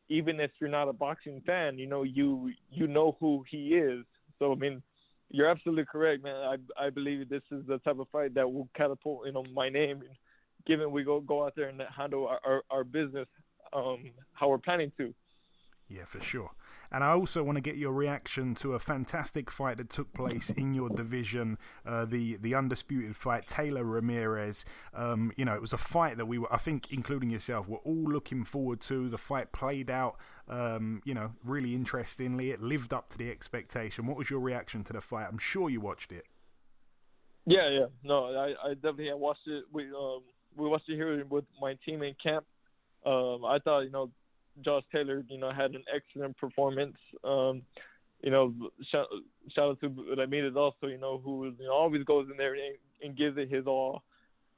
even if you're not a boxing fan, you know, you you know who he is. So I mean, you're absolutely correct, man. I I believe this is the type of fight that will catapult, you know, my name, given we go go out there and handle our our, our business um, how we're planning to. Yeah, for sure. And I also want to get your reaction to a fantastic fight that took place in your division, uh, the the undisputed fight, Taylor Ramirez. Um, you know, it was a fight that we were, I think, including yourself, were all looking forward to. The fight played out, um, you know, really interestingly. It lived up to the expectation. What was your reaction to the fight? I'm sure you watched it. Yeah, yeah. No, I, I definitely watched it. We um we watched it here with my team in camp. Um, I thought you know Josh Taylor, you know, had an excellent performance. Um, you know, shout, shout out to Ramirez also, you know, who you know, always goes in there and, and gives it his all.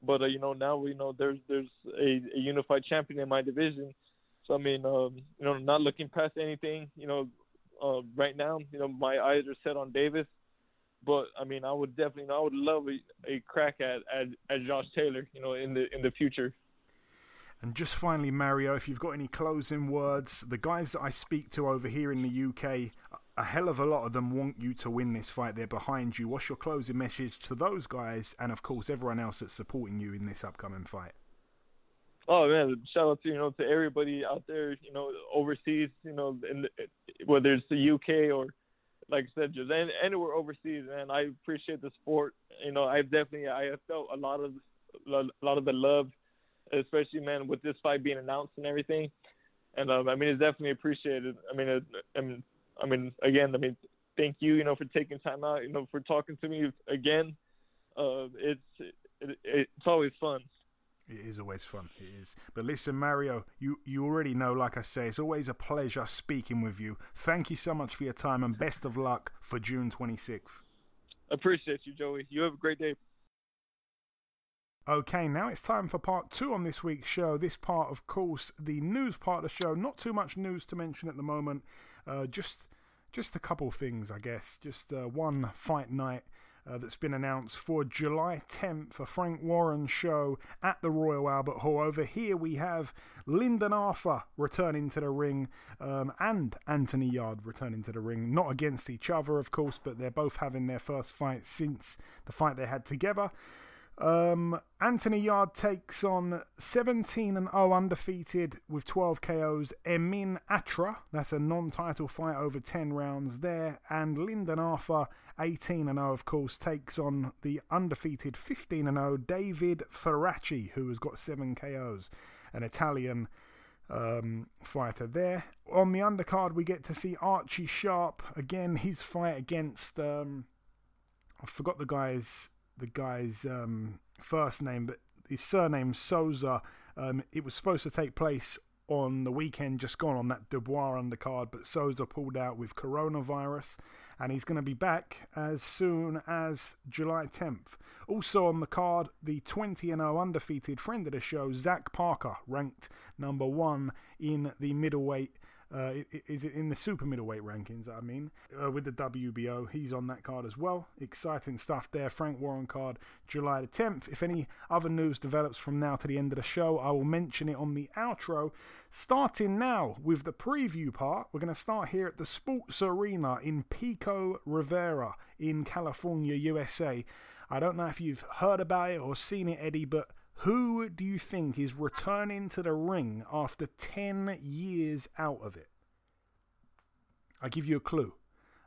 But uh, you know, now we know there's there's a, a, unified champion in my division. So I mean, um, you know, not looking past anything. You know, uh, right now, you know, my eyes are set on Davis. But I mean, I would definitely, you know, I would love a, a crack at, at at Josh Taylor, you know, in the in the future. And just finally, Mario, if you've got any closing words, the guys that I speak to over here in the UK, a hell of a lot of them want you to win this fight. They're behind you. What's your closing message to those guys and, of course, everyone else that's supporting you in this upcoming fight? Oh man, shout out to you know to everybody out there, you know, overseas, you know, in the, whether it's the UK or like I said, just anywhere overseas, man. I appreciate the sport. You know, I've definitely I have felt a lot of a lot of the love especially man with this fight being announced and everything. And um, I mean, it's definitely appreciated. I mean, it, I mean, I mean, again, I mean, thank you, you know, for taking time out, you know, for talking to me again. Uh, it's it, it's always fun. It is always fun. It is. But listen, Mario, you, you already know, like I say, it's always a pleasure speaking with you. Thank you so much for your time and best of luck for June 26th. Appreciate you, Joey. You have a great day. Okay, now it's time for part two on this week's show. This part, of course, the news part of the show. Not too much news to mention at the moment. Uh, just, just a couple things, I guess. Just uh, one fight night uh, that's been announced for July 10th, a Frank Warren show at the Royal Albert Hall. Over here, we have Lyndon Arthur returning to the ring um, and Anthony Yarde returning to the ring. Not against each other, of course, but they're both having their first fight since the fight they had together. Um, Anthony Yarde takes on 17 and 0 undefeated with 12 KOs. Emin Atra, that's a non title fight over 10 rounds there. And Lyndon Arthur, 18 and 0, of course, takes on the undefeated 15 and 0 David Faraci, who has got 7 KOs, an Italian um, fighter there. On the undercard, we get to see Archie Sharp again, his fight against. Um, I forgot the guy's the guy's um, first name, but his surname Souza. Um, it was supposed to take place on the weekend just gone on that Dubois undercard, but Souza pulled out with coronavirus, and he's going to be back as soon as July 10th. Also on the card, the 20 and 0 undefeated friend of the show, Zach Parker, ranked number one in the middleweight uh, is it in the super middleweight rankings? I mean, uh, with the WBO, he's on that card as well. Exciting stuff there. Frank Warren card, July the 10th. If any other news develops from now to the end of the show, I will mention it on the outro. Starting now with the preview part, we're going to start here at the Sports Arena in Pico Rivera in California, USA. I don't know if you've heard about it or seen it, Eddie, but who do you think is returning to the ring after 10 years out of it? i give you a clue.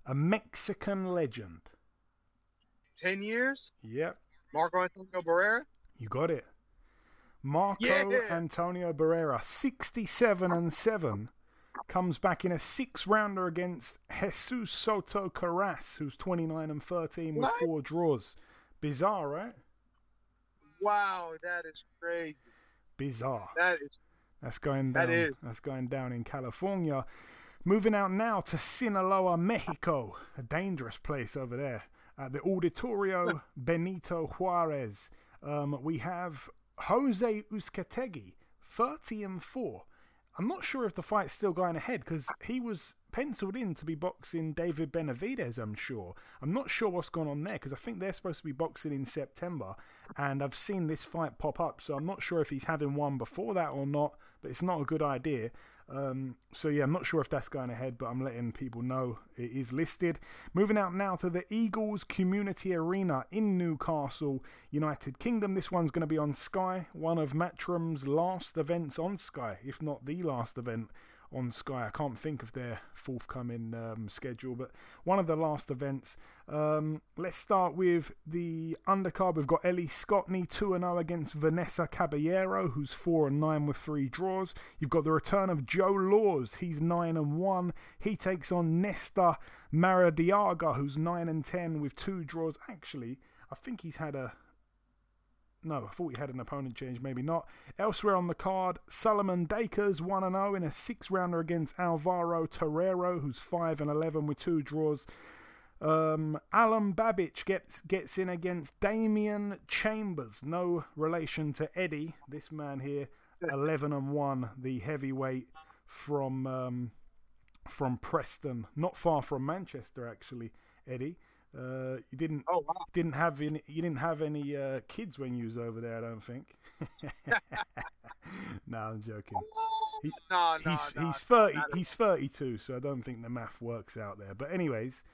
A Mexican legend. 10 years? Yep. Marco Antonio Barrera? You got it. Marco yeah. Antonio Barrera, 67 and 7, comes back in a six rounder against Jesus Soto Karass, who's 29 and 13 with what? four draws. Bizarre, right? Wow, that is crazy. Bizarre. That is. That's going down. That is. That's going down in California. Moving out now to Sinaloa, Mexico, a dangerous place over there. At the Auditorio Benito Juarez, um, we have Jose Uzcategui, 30 and 4. I'm not sure if the fight's still going ahead because he was penciled in to be boxing David Benavidez, I'm sure. I'm not sure what's gone on there because I think they're supposed to be boxing in September and I've seen this fight pop up, so I'm not sure if he's having one before that or not, but it's not a good idea. Um, so yeah, I'm not sure if that's going ahead, but I'm letting people know it is listed. Moving out now to the Eagles Community Arena in Newcastle, United Kingdom. This one's going to be on Sky, one of Matchroom's last events on Sky, if not the last event on Sky. I can't think of their forthcoming um, schedule, but one of the last events. Um, let's start with the undercard. We've got Ellie Scotney 2 0 against Vanessa Caballero, who's 4 and 9 with three draws. You've got the return of Joe Laws, he's 9 and 1. He takes on Nesta Maradiaga, who's 9 and 10 with two draws. Actually, I think he's had a no, I thought he had an opponent change, maybe not. Elsewhere on the card, Solomon Dacres 1 0 in a six rounder against Alvaro Torero, who's 5 and 11 with two draws. Um, Alan Babbage gets gets in against Damian Chambers. No relation to Eddie. This man here, 11 and 1, the heavyweight from um, from Preston, not far from Manchester, actually. Eddie. Uh, you didn't. Oh, wow. Didn't have any. You didn't have any uh, kids when you was over there. I don't think. no, I'm joking. He, no, no, he's no, he's thirty. He's thirty-two, so I don't think the math works out there. But anyways,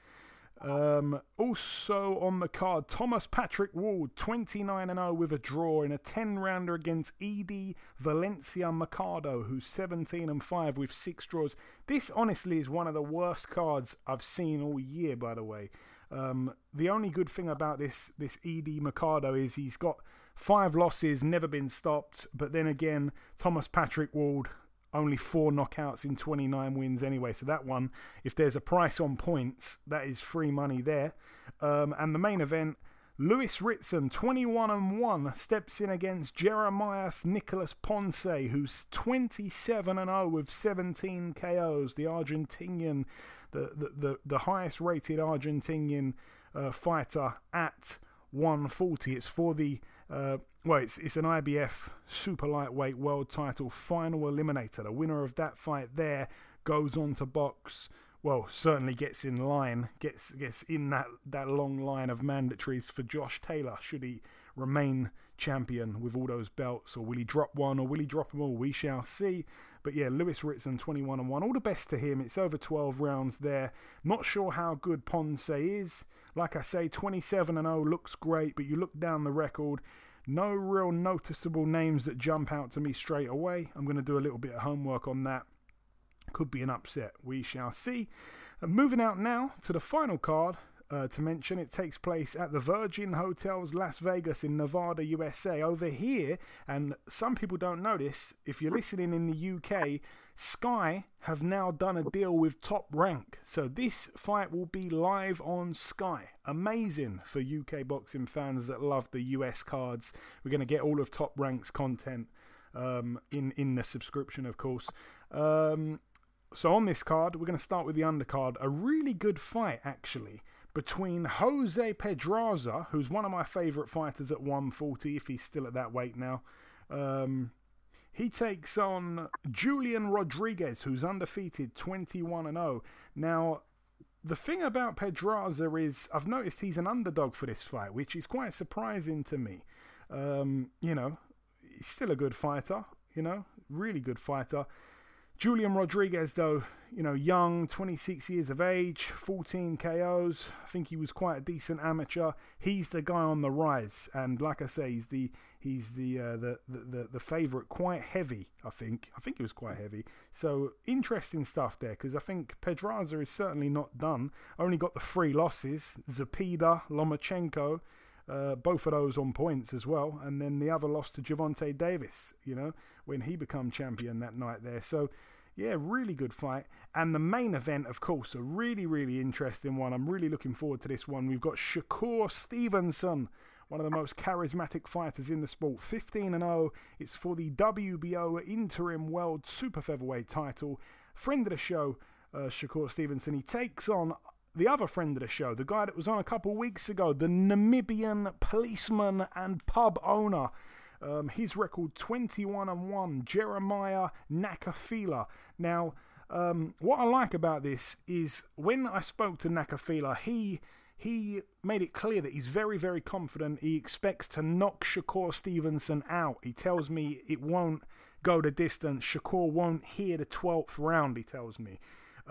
um, also on the card, Thomas Patrick Ward, twenty-nine and zero with a draw in a ten-rounder against Edie Valencia Mercado, who's seventeen and five with six draws. This honestly is one of the worst cards I've seen all year. By the way. Um, the only good thing about this this Ed Mercado is he's got five losses, never been stopped. But then again, Thomas Patrick Ward only four knockouts in 29 wins anyway. So that one, if there's a price on points, that is free money there. Um, and the main event. Lewis Ritson, 21 and 1, steps in against Jeremias Nicholas Ponce, who's 27 and 0 with 17 KOs. The Argentinian the, the, the, the highest rated Argentinian uh, fighter at 140. It's for the, uh, well, it's, it's an IBF super lightweight world title final eliminator. The winner of that fight there goes on to box. Well, certainly gets in line, gets gets in that, that long line of mandatories for Josh Taylor. Should he remain champion with all those belts, or will he drop one, or will he drop them all? We shall see. But yeah, Lewis Ritson 21 and 1. All the best to him. It's over 12 rounds there. Not sure how good Ponce is. Like I say, 27 and 0 looks great, but you look down the record, no real noticeable names that jump out to me straight away. I'm going to do a little bit of homework on that. Could be an upset. We shall see. And moving out now to the final card uh, to mention. It takes place at the Virgin Hotels Las Vegas in Nevada, USA. Over here, and some people don't know this, if you're listening in the UK, Sky have now done a deal with Top Rank. So this fight will be live on Sky. Amazing for UK boxing fans that love the US cards. We're going to get all of Top Rank's content um, in, in the subscription, of course. Um, so on this card, we're going to start with the undercard. A really good fight, actually between Jose Pedraza, who's one of my favourite fighters at 140, if he's still at that weight now. Um, he takes on Julian Rodriguez, who's undefeated 21 and 0. Now, the thing about Pedraza is I've noticed he's an underdog for this fight, which is quite surprising to me. Um, you know, he's still a good fighter, you know, really good fighter. Julian Rodriguez, though, you know, young, 26 years of age, 14 KOs. I think he was quite a decent amateur. He's the guy on the rise, and like I say, he's the he's the uh, the the the, the favourite, quite heavy. I think I think he was quite heavy. So interesting stuff there, because I think Pedraza is certainly not done. Only got the three losses: Zepeda, Lomachenko. Uh, both of those on points as well, and then the other lost to Gervonta Davis. You know when he became champion that night there. So yeah, really good fight. And the main event, of course, a really, really interesting one. I'm really looking forward to this one. We've got Shakur Stevenson, one of the most charismatic fighters in the sport. 15 and 0. It's for the WBO Interim World Super Featherweight title. Friend of the show, uh, Shakur Stevenson. He takes on the other friend of the show, the guy that was on a couple weeks ago, the Namibian policeman and pub owner. Um, his record 21 and 1, Jeremiah Nakathila. Now, um, what I like about this is when I spoke to Nakathila, he he made it clear that he's very, very confident. He expects to knock Shakur Stevenson out. He tells me it won't go the distance. Shakur won't hear the 12th round, he tells me.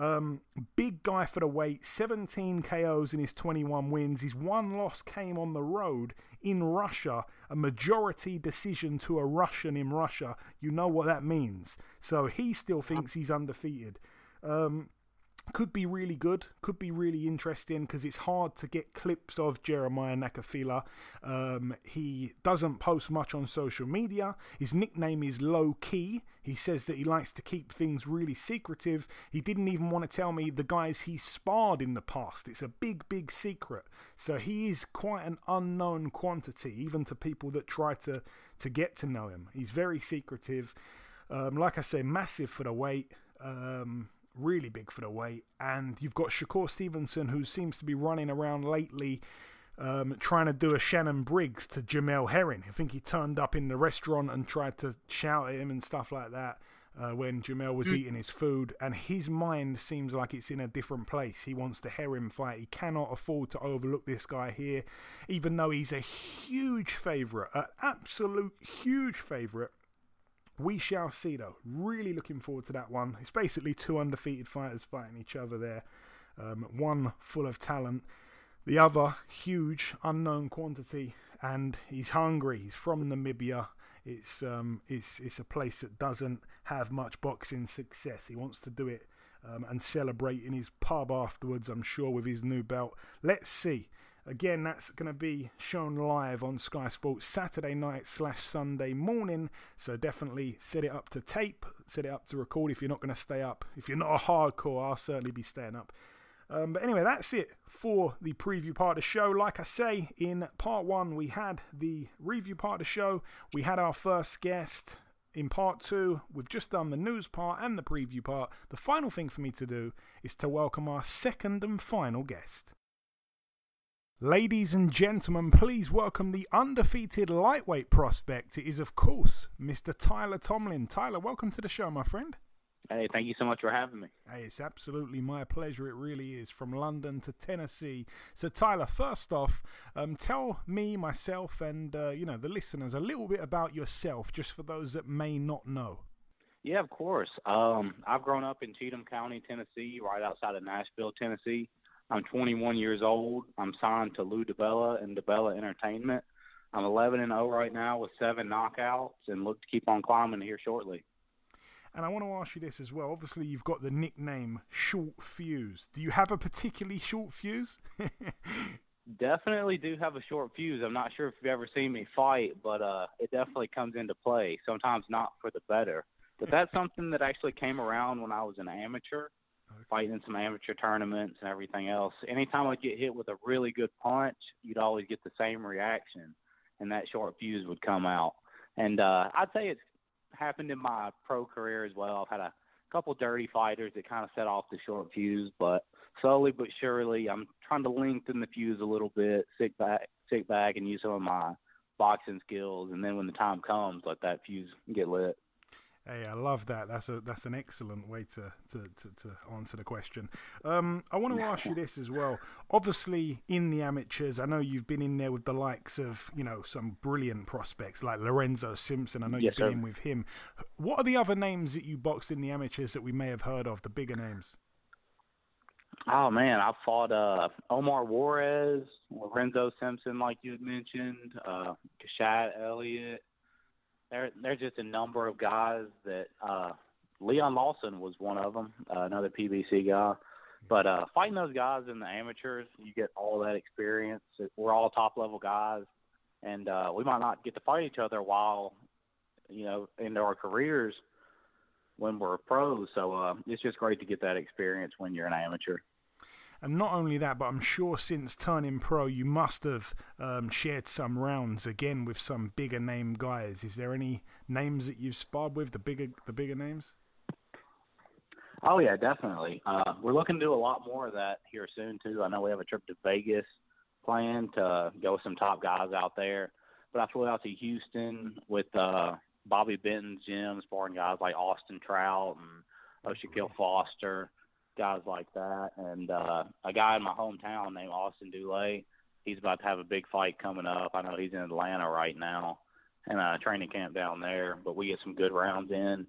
Um, big guy for the weight, 17 KOs in his 21 wins. His one loss came on the road in Russia, a majority decision to a Russian in Russia. You know what that means. So he still thinks he's undefeated. Um, could be really good, could be really interesting because it's hard to get clips of Jeremiah Nakathila. Um, he doesn't post much on social media. His nickname is Low Key. He says that he likes to keep things really secretive. He didn't even want to tell me the guys he sparred in the past. It's a big, big secret. So he is quite an unknown quantity, even to people that try to, to get to know him. He's very secretive. Um, like I say, massive for the weight. Um, really big for the weight. And you've got Shakur Stevenson, who seems to be running around lately. Um, trying to do a Shannon Briggs to Jamel Herring. I think he turned up in the restaurant and tried to shout at him and stuff like that uh, when Jamel was mm. eating his food. And his mind seems like it's in a different place. He wants the Herring fight. He cannot afford to overlook this guy here, even though he's a huge favourite, an absolute huge favourite we shall see, though. Really looking forward to that one. It's basically two undefeated fighters fighting each other there. Um, one full of talent, the other huge unknown quantity, and he's hungry. He's from Namibia. It's um, it's it's a place that doesn't have much boxing success. He wants to do it um, and celebrate in his pub afterwards. I'm sure with his new belt. Let's see. Again, that's going to be shown live on Sky Sports Saturday night slash Sunday morning. So definitely set it up to tape, set it up to record if you're not going to stay up. If you're not a hardcore, I'll certainly be staying up. Um, but anyway, that's it for the preview part of the show. Like I say, in part one, we had the review part of the show. We had our first guest. In part two, we've just done the news part and the preview part. The final thing for me to do is to welcome our second and final guest. Ladies and gentlemen, please welcome the undefeated lightweight prospect. It is, of course, Mr. Tyler Tomlin. Tyler, welcome to the show, my friend. Hey, thank you so much for having me. Hey, it's absolutely my pleasure. It really is. From London to Tennessee. So, Tyler, first off, um, tell me, myself, and uh, you know the listeners a little bit about yourself, just for those that may not know. Yeah, of course. Um, I've grown up in Cheatham County, Tennessee, right outside of Nashville, Tennessee. I'm 21 years old. I'm signed to Lou DiBella and DiBella Entertainment. I'm 11 and 0 right now with seven knockouts, and look to keep on climbing here shortly. And I want to ask you this as well. Obviously, you've got the nickname Short Fuse. Do you have a particularly short fuse? definitely do have a short fuse. I'm not sure if you've ever seen me fight, but uh, it definitely comes into play. Sometimes not for the better. But that's something that actually came around when I was an amateur okay. fighting in some amateur tournaments and everything else. Anytime I get hit with a really good punch, you'd always get the same reaction, and that short fuse would come out. And uh, I'd say it's happened in my pro career as well. I've had a couple dirty fighters that kind of set off the short fuse, but slowly but surely, I'm trying to lengthen the fuse a little bit, sit back, sit back, and use some of my boxing skills, and then when the time comes, let that fuse get lit. Hey, I love that. That's a that's an excellent way to to, to, to answer the question. Um, I want to ask you this as well. Obviously, in the amateurs, I know you've been in there with the likes of you know some brilliant prospects like Lorenzo Simpson. I know yes, you've been sir. in with him. What are the other names that you boxed in the amateurs that we may have heard of? The bigger names. Oh man, I fought uh, Omar Juarez, Lorenzo Simpson, like you had mentioned, uh, Kashad Elliott there there's just a number of guys that uh, Leon Lawson was one of them, uh, another PBC guy. But uh, fighting those guys in the amateurs, you get all that experience. We're all top level guys, and uh, we might not get to fight each other while you know into our careers when we're pros. So uh, it's just great to get that experience when you're an amateur. And not only that, but I'm sure since turning pro, you must have um, shared some rounds again with some bigger name guys. Is there any names that you've sparred with the bigger the bigger names? Oh yeah, definitely. Uh, we're looking to do a lot more of that here soon too. I know we have a trip to Vegas planned to go with some top guys out there. But I flew out to Houston with uh, Bobby Benton's gym, sparring guys like Austin Trout and O'Shaquie Foster guys like that. And uh, a guy in my hometown named Austin Dulay, he's about to have a big fight coming up. I know he's in Atlanta right now and a training camp down there. But we get some good rounds in.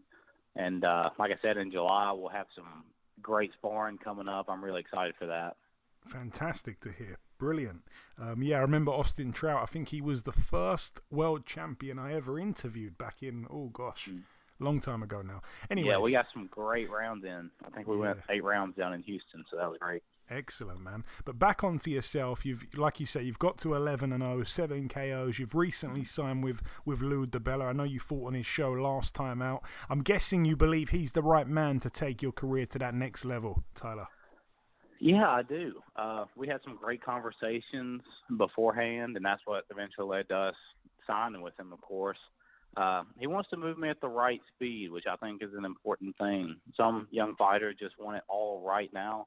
And uh, like I said, in July we'll have some great sparring coming up. I'm really excited for that. Fantastic to hear. Brilliant. Um, yeah, I remember Austin Trout. I think he was the first world champion I ever interviewed back in, oh gosh, mm. Long time ago now. Anyway, yeah, we got some great rounds in. I think we yeah. went eight rounds down in Houston, so that was great. Excellent, man. But back onto yourself. You've, like you say, you've got to 11 and 0, seven KOs. You've recently signed with with Lou DiBella. I know you fought on his show last time out. I'm guessing you believe he's the right man to take your career to that next level, Tyler. Yeah, I do. Uh, we had some great conversations beforehand, and that's what eventually led to us signing with him. Of course, uh, he wants to move me at the right speed, which I think is an important thing. Some young fighters just want it all right now,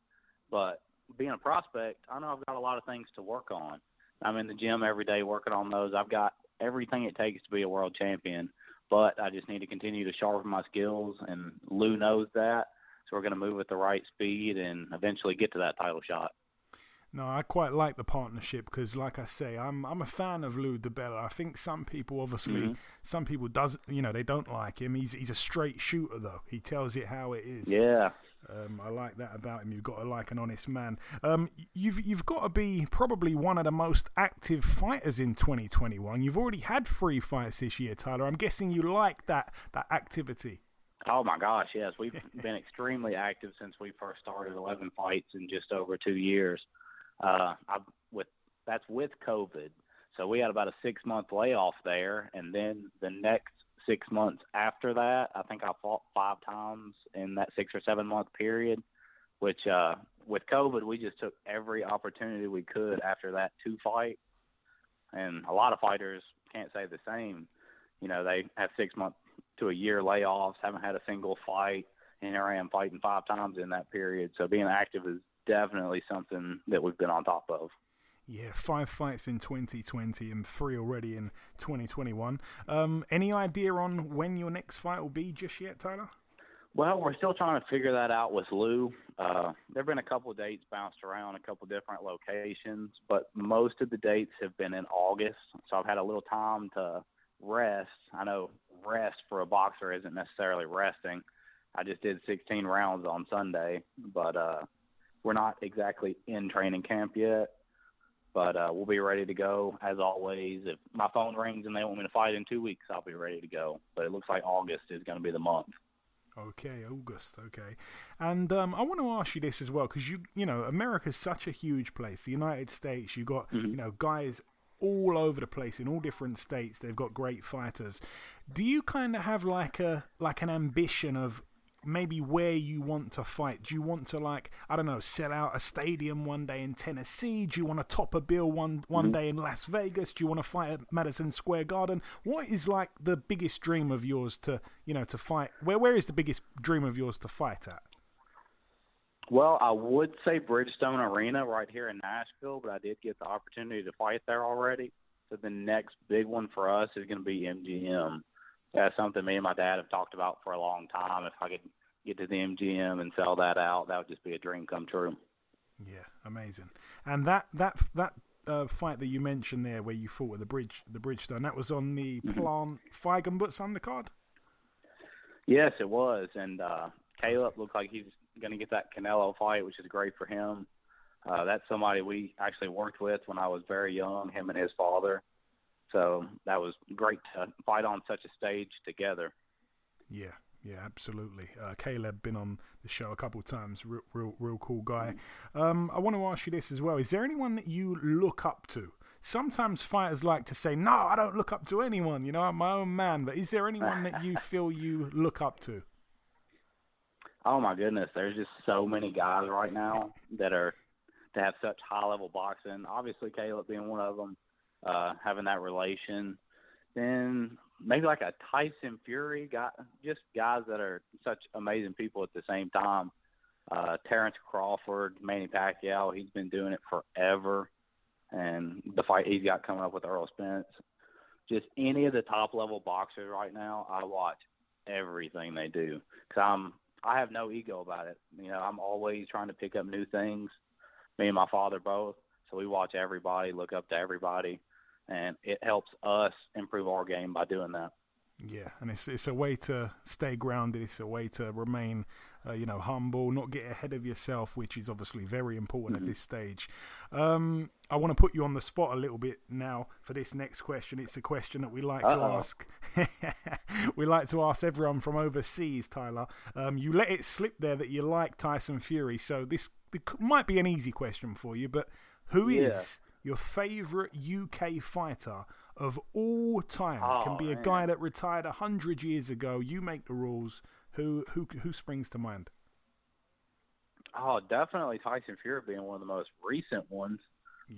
but being a prospect, I know I've got a lot of things to work on. I'm in the gym every day working on those. I've got everything it takes to be a world champion, but I just need to continue to sharpen my skills, and Lou knows that. So we're going to move at the right speed and eventually get to that title shot. No, I quite like the partnership because, like I say, I'm I'm a fan of Lou DiBella. I think some people, obviously, mm-hmm. some people does you know they don't like him. He's he's a straight shooter though. He tells it how it is. Yeah, um, I like that about him. You've got to like an honest man. Um, you've you've got to be probably one of the most active fighters in 2021. You've already had three fights this year, Tyler. I'm guessing you like that that activity. Oh my gosh, yes, we've been extremely active since we first started. 11 fights in just over two years. Uh, I, with that's with COVID, so we had about a six month layoff there, and then the next six months after that. I think I fought five times in that six or seven month period, which uh, with COVID, we just took every opportunity we could after that to fight. And a lot of fighters can't say the same. You know, they have six months to a year layoffs, haven't had a single fight, and here I am fighting five times in that period. So being active is definitely something that we've been on top of. Yeah, five fights in 2020 and three already in 2021. Um, any idea on when your next fight will be just yet, Tyler? Well, we're still trying to figure that out with Lou. Uh, there have been a couple of dates bounced around, a couple of different locations, but most of the dates have been in August. So I've had a little time to rest. I know rest for a boxer isn't necessarily resting. I just did 16 rounds on Sunday, but uh, we're not exactly in training camp yet. But uh, we'll be ready to go as always. If my phone rings and they want me to fight in two weeks, I'll be ready to go. But it looks like August is going to be the month. Okay, August. Okay, and um, I want to ask you this as well because you, you know, America's such a huge place. The United States, you got, mm-hmm. you know, guys all over the place in all different states. They've got great fighters. Do you kind of have like a like an ambition of maybe where you want to fight. Do you want to like I don't know sell out a stadium one day in Tennessee? Do you want to top a bill one one mm-hmm. day in Las Vegas? Do you want to fight at Madison Square Garden? What is like the biggest dream of yours to you know to fight? Where where is the biggest dream of yours to fight at? Well, I would say Bridgestone Arena right here in Nashville, but I did get the opportunity to fight there already. So the next big one for us is going to be MGM that's something me and my dad have talked about for a long time. If I could get to the MGM and sell that out, that would just be a dream come true. Yeah, amazing. And that that that uh, fight that you mentioned there, where you fought with the bridge, the Bridgestone, that was on the mm-hmm. Plant Feigenbutz undercard. Yes, it was, and uh, Caleb looks like he's going to get that Canelo fight, which is great for him. Uh, that's somebody we actually worked with when I was very young, him and his father. So that was great to fight on such a stage together. Yeah, yeah, absolutely. Uh, Caleb been on the show a couple of times. Real, real, real cool guy. Um, I want to ask you this as well: Is there anyone that you look up to? Sometimes fighters like to say, "No, I don't look up to anyone." You know, I'm my own man. But is there anyone that you feel you look up to? Oh my goodness, there's just so many guys right now that are to have such high level boxing. Obviously, Caleb being one of them uh, having that relation. Then maybe like a Tyson Fury, guy, just guys that are such amazing people at the same time. Uh, Terrence Crawford, Manny Pacquiao, he's been doing it forever. And the fight he's got coming up with Errol Spence. Just any of the top level boxers right now, I watch everything they do because I'm I have no ego about it. You know, I'm always trying to pick up new things. Me and my father both, so we watch everybody, look up to everybody and it helps us improve our game by doing that. Yeah, and it's it's a way to stay grounded. It's a way to remain uh, you know, humble, not get ahead of yourself, which is obviously very important Mm-hmm. at this stage. Um, I want to put you on the spot a little bit now for this next question. It's a question that we like to Uh-oh. ask. we like to ask everyone from overseas, Tyler. Um, you let it slip there that you like Tyson Fury, so this might be an easy question for you, but who is Yeah. Your favorite UK fighter of all time? it can Oh, be a guy that retired a hundred years ago. You make the rules. Who who who springs to mind? Oh, definitely Tyson Fury being one of the most recent ones.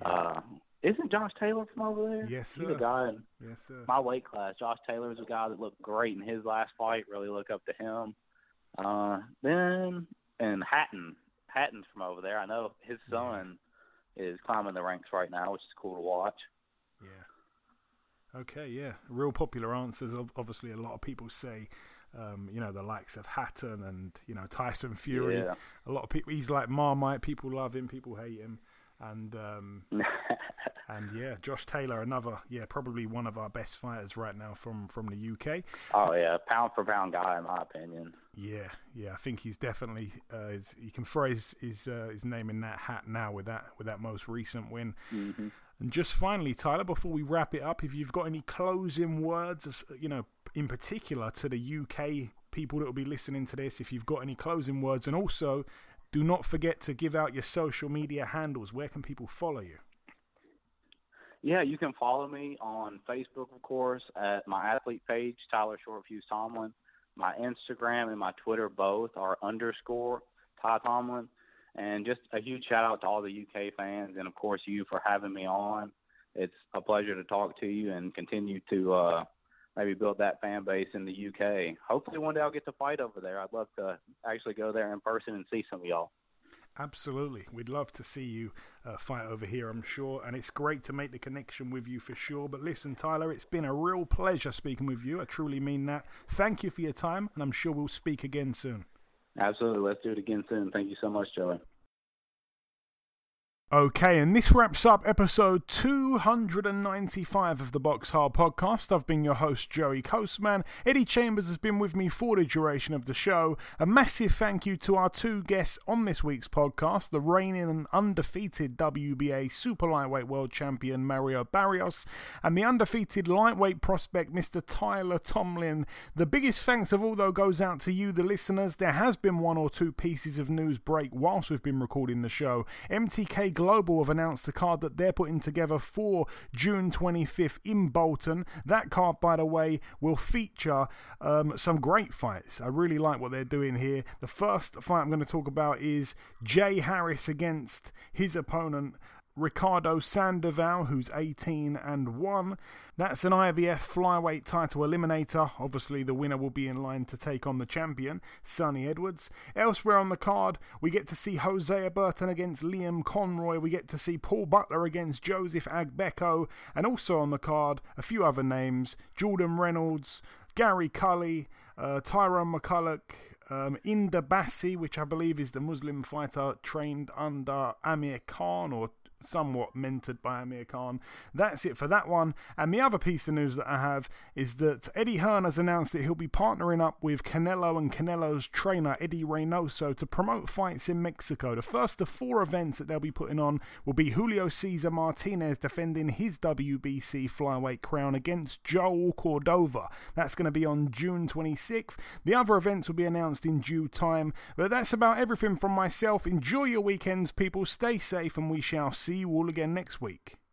Uh, isn't Josh Taylor from over there? Yes, He's a guy in Yes, sir. my weight class. Josh Taylor is a guy that looked great in his last fight. Really look up to him. Uh, then and Hatton, Hatton's from over there. I know his son is climbing the ranks right now, which is cool to watch. Yeah. Okay, yeah. Real popular answers. Obviously, a lot of people say, um, you know, the likes of Hatton and, you know, Tyson Fury. Yeah. A lot of people, he's like Marmite. People love him, people hate him. And, um, and yeah, Josh Taylor, another, yeah, probably one of our best fighters right now from, from the UK. Oh yeah, pound for pound guy in my opinion. Yeah, yeah, I think he's definitely uh, is, you can throw his his, uh, his name in that hat now with that with that most recent win. Mhm. And just finally, Tyler, before we wrap it up, if you've got any closing words, you know, in particular to the UK people that will be listening to this, if you've got any closing words, and also do not forget to give out your social media handles. Where can people follow you? Yeah, you can follow me on Facebook, of course, at my athlete page, Tyler Shortfuse Tomlin. My Instagram and my Twitter both are underscore Ty Tomlin. And just a huge shout out to all the UK fans and, of course, you for having me on. It's a pleasure to talk to you and continue to uh, maybe build that fan base in the UK. Hopefully, one day I'll get to fight over there. I'd love to actually go there in person and see some of y'all. Absolutely. We'd love to see you uh, fight over here, I'm sure. And it's great to make the connection with you for sure. But listen, Tyler, it's been a real pleasure speaking with you. I truly mean that. Thank you for your time, and I'm sure we'll speak again soon. Absolutely. Let's do it again soon. Thank you so much, Joey. Okay, and this wraps up episode 295 of the Box Hard podcast. I've been your host, Joey Coastman. Eddie Chambers has been with me for the duration of the show. A massive thank you to our two guests on this week's podcast the reigning and undefeated WBA Super Lightweight World Champion Mario Barrios and the undefeated lightweight prospect Mr. Tyler Tomlin. The biggest thanks of all, though, goes out to you, the listeners. There has been one or two pieces of news break whilst we've been recording the show. MTK Global have announced a card that they're putting together for June 25th in Bolton. That card, by the way, will feature um, some great fights. I really like what they're doing here. The first fight I'm going to talk about is Jay Harris against his opponent. Ricardo Sandoval, who's 18 and 1. That's an IBF flyweight title eliminator. Obviously, the winner will be in line to take on the champion, Sunny Edwards. Elsewhere on the card, we get to see Hosea Burton against Liam Conroy. We get to see Paul Butler against Joseph Agbeko. And also on the card, a few other names Jordan Reynolds, Gary Cully, uh, Tyrone McCullagh, um, Inder Bassi, which I believe is the Muslim fighter trained under Amir Khan or somewhat mentored by Amir Khan. That's it for that one. And the other piece of news that I have is that Eddie Hearn has announced that he'll be partnering up with Canelo and Canelo's trainer Eddie Reynoso to promote fights in Mexico. The first of four events that they'll be putting on will be Julio Cesar Martinez defending his WBC flyweight crown against Joel Cordova. That's going to be on June 26th. The other events will be announced in due time. But that's about everything from myself. Enjoy your weekends, people. Stay safe, and we shall see you all again next week.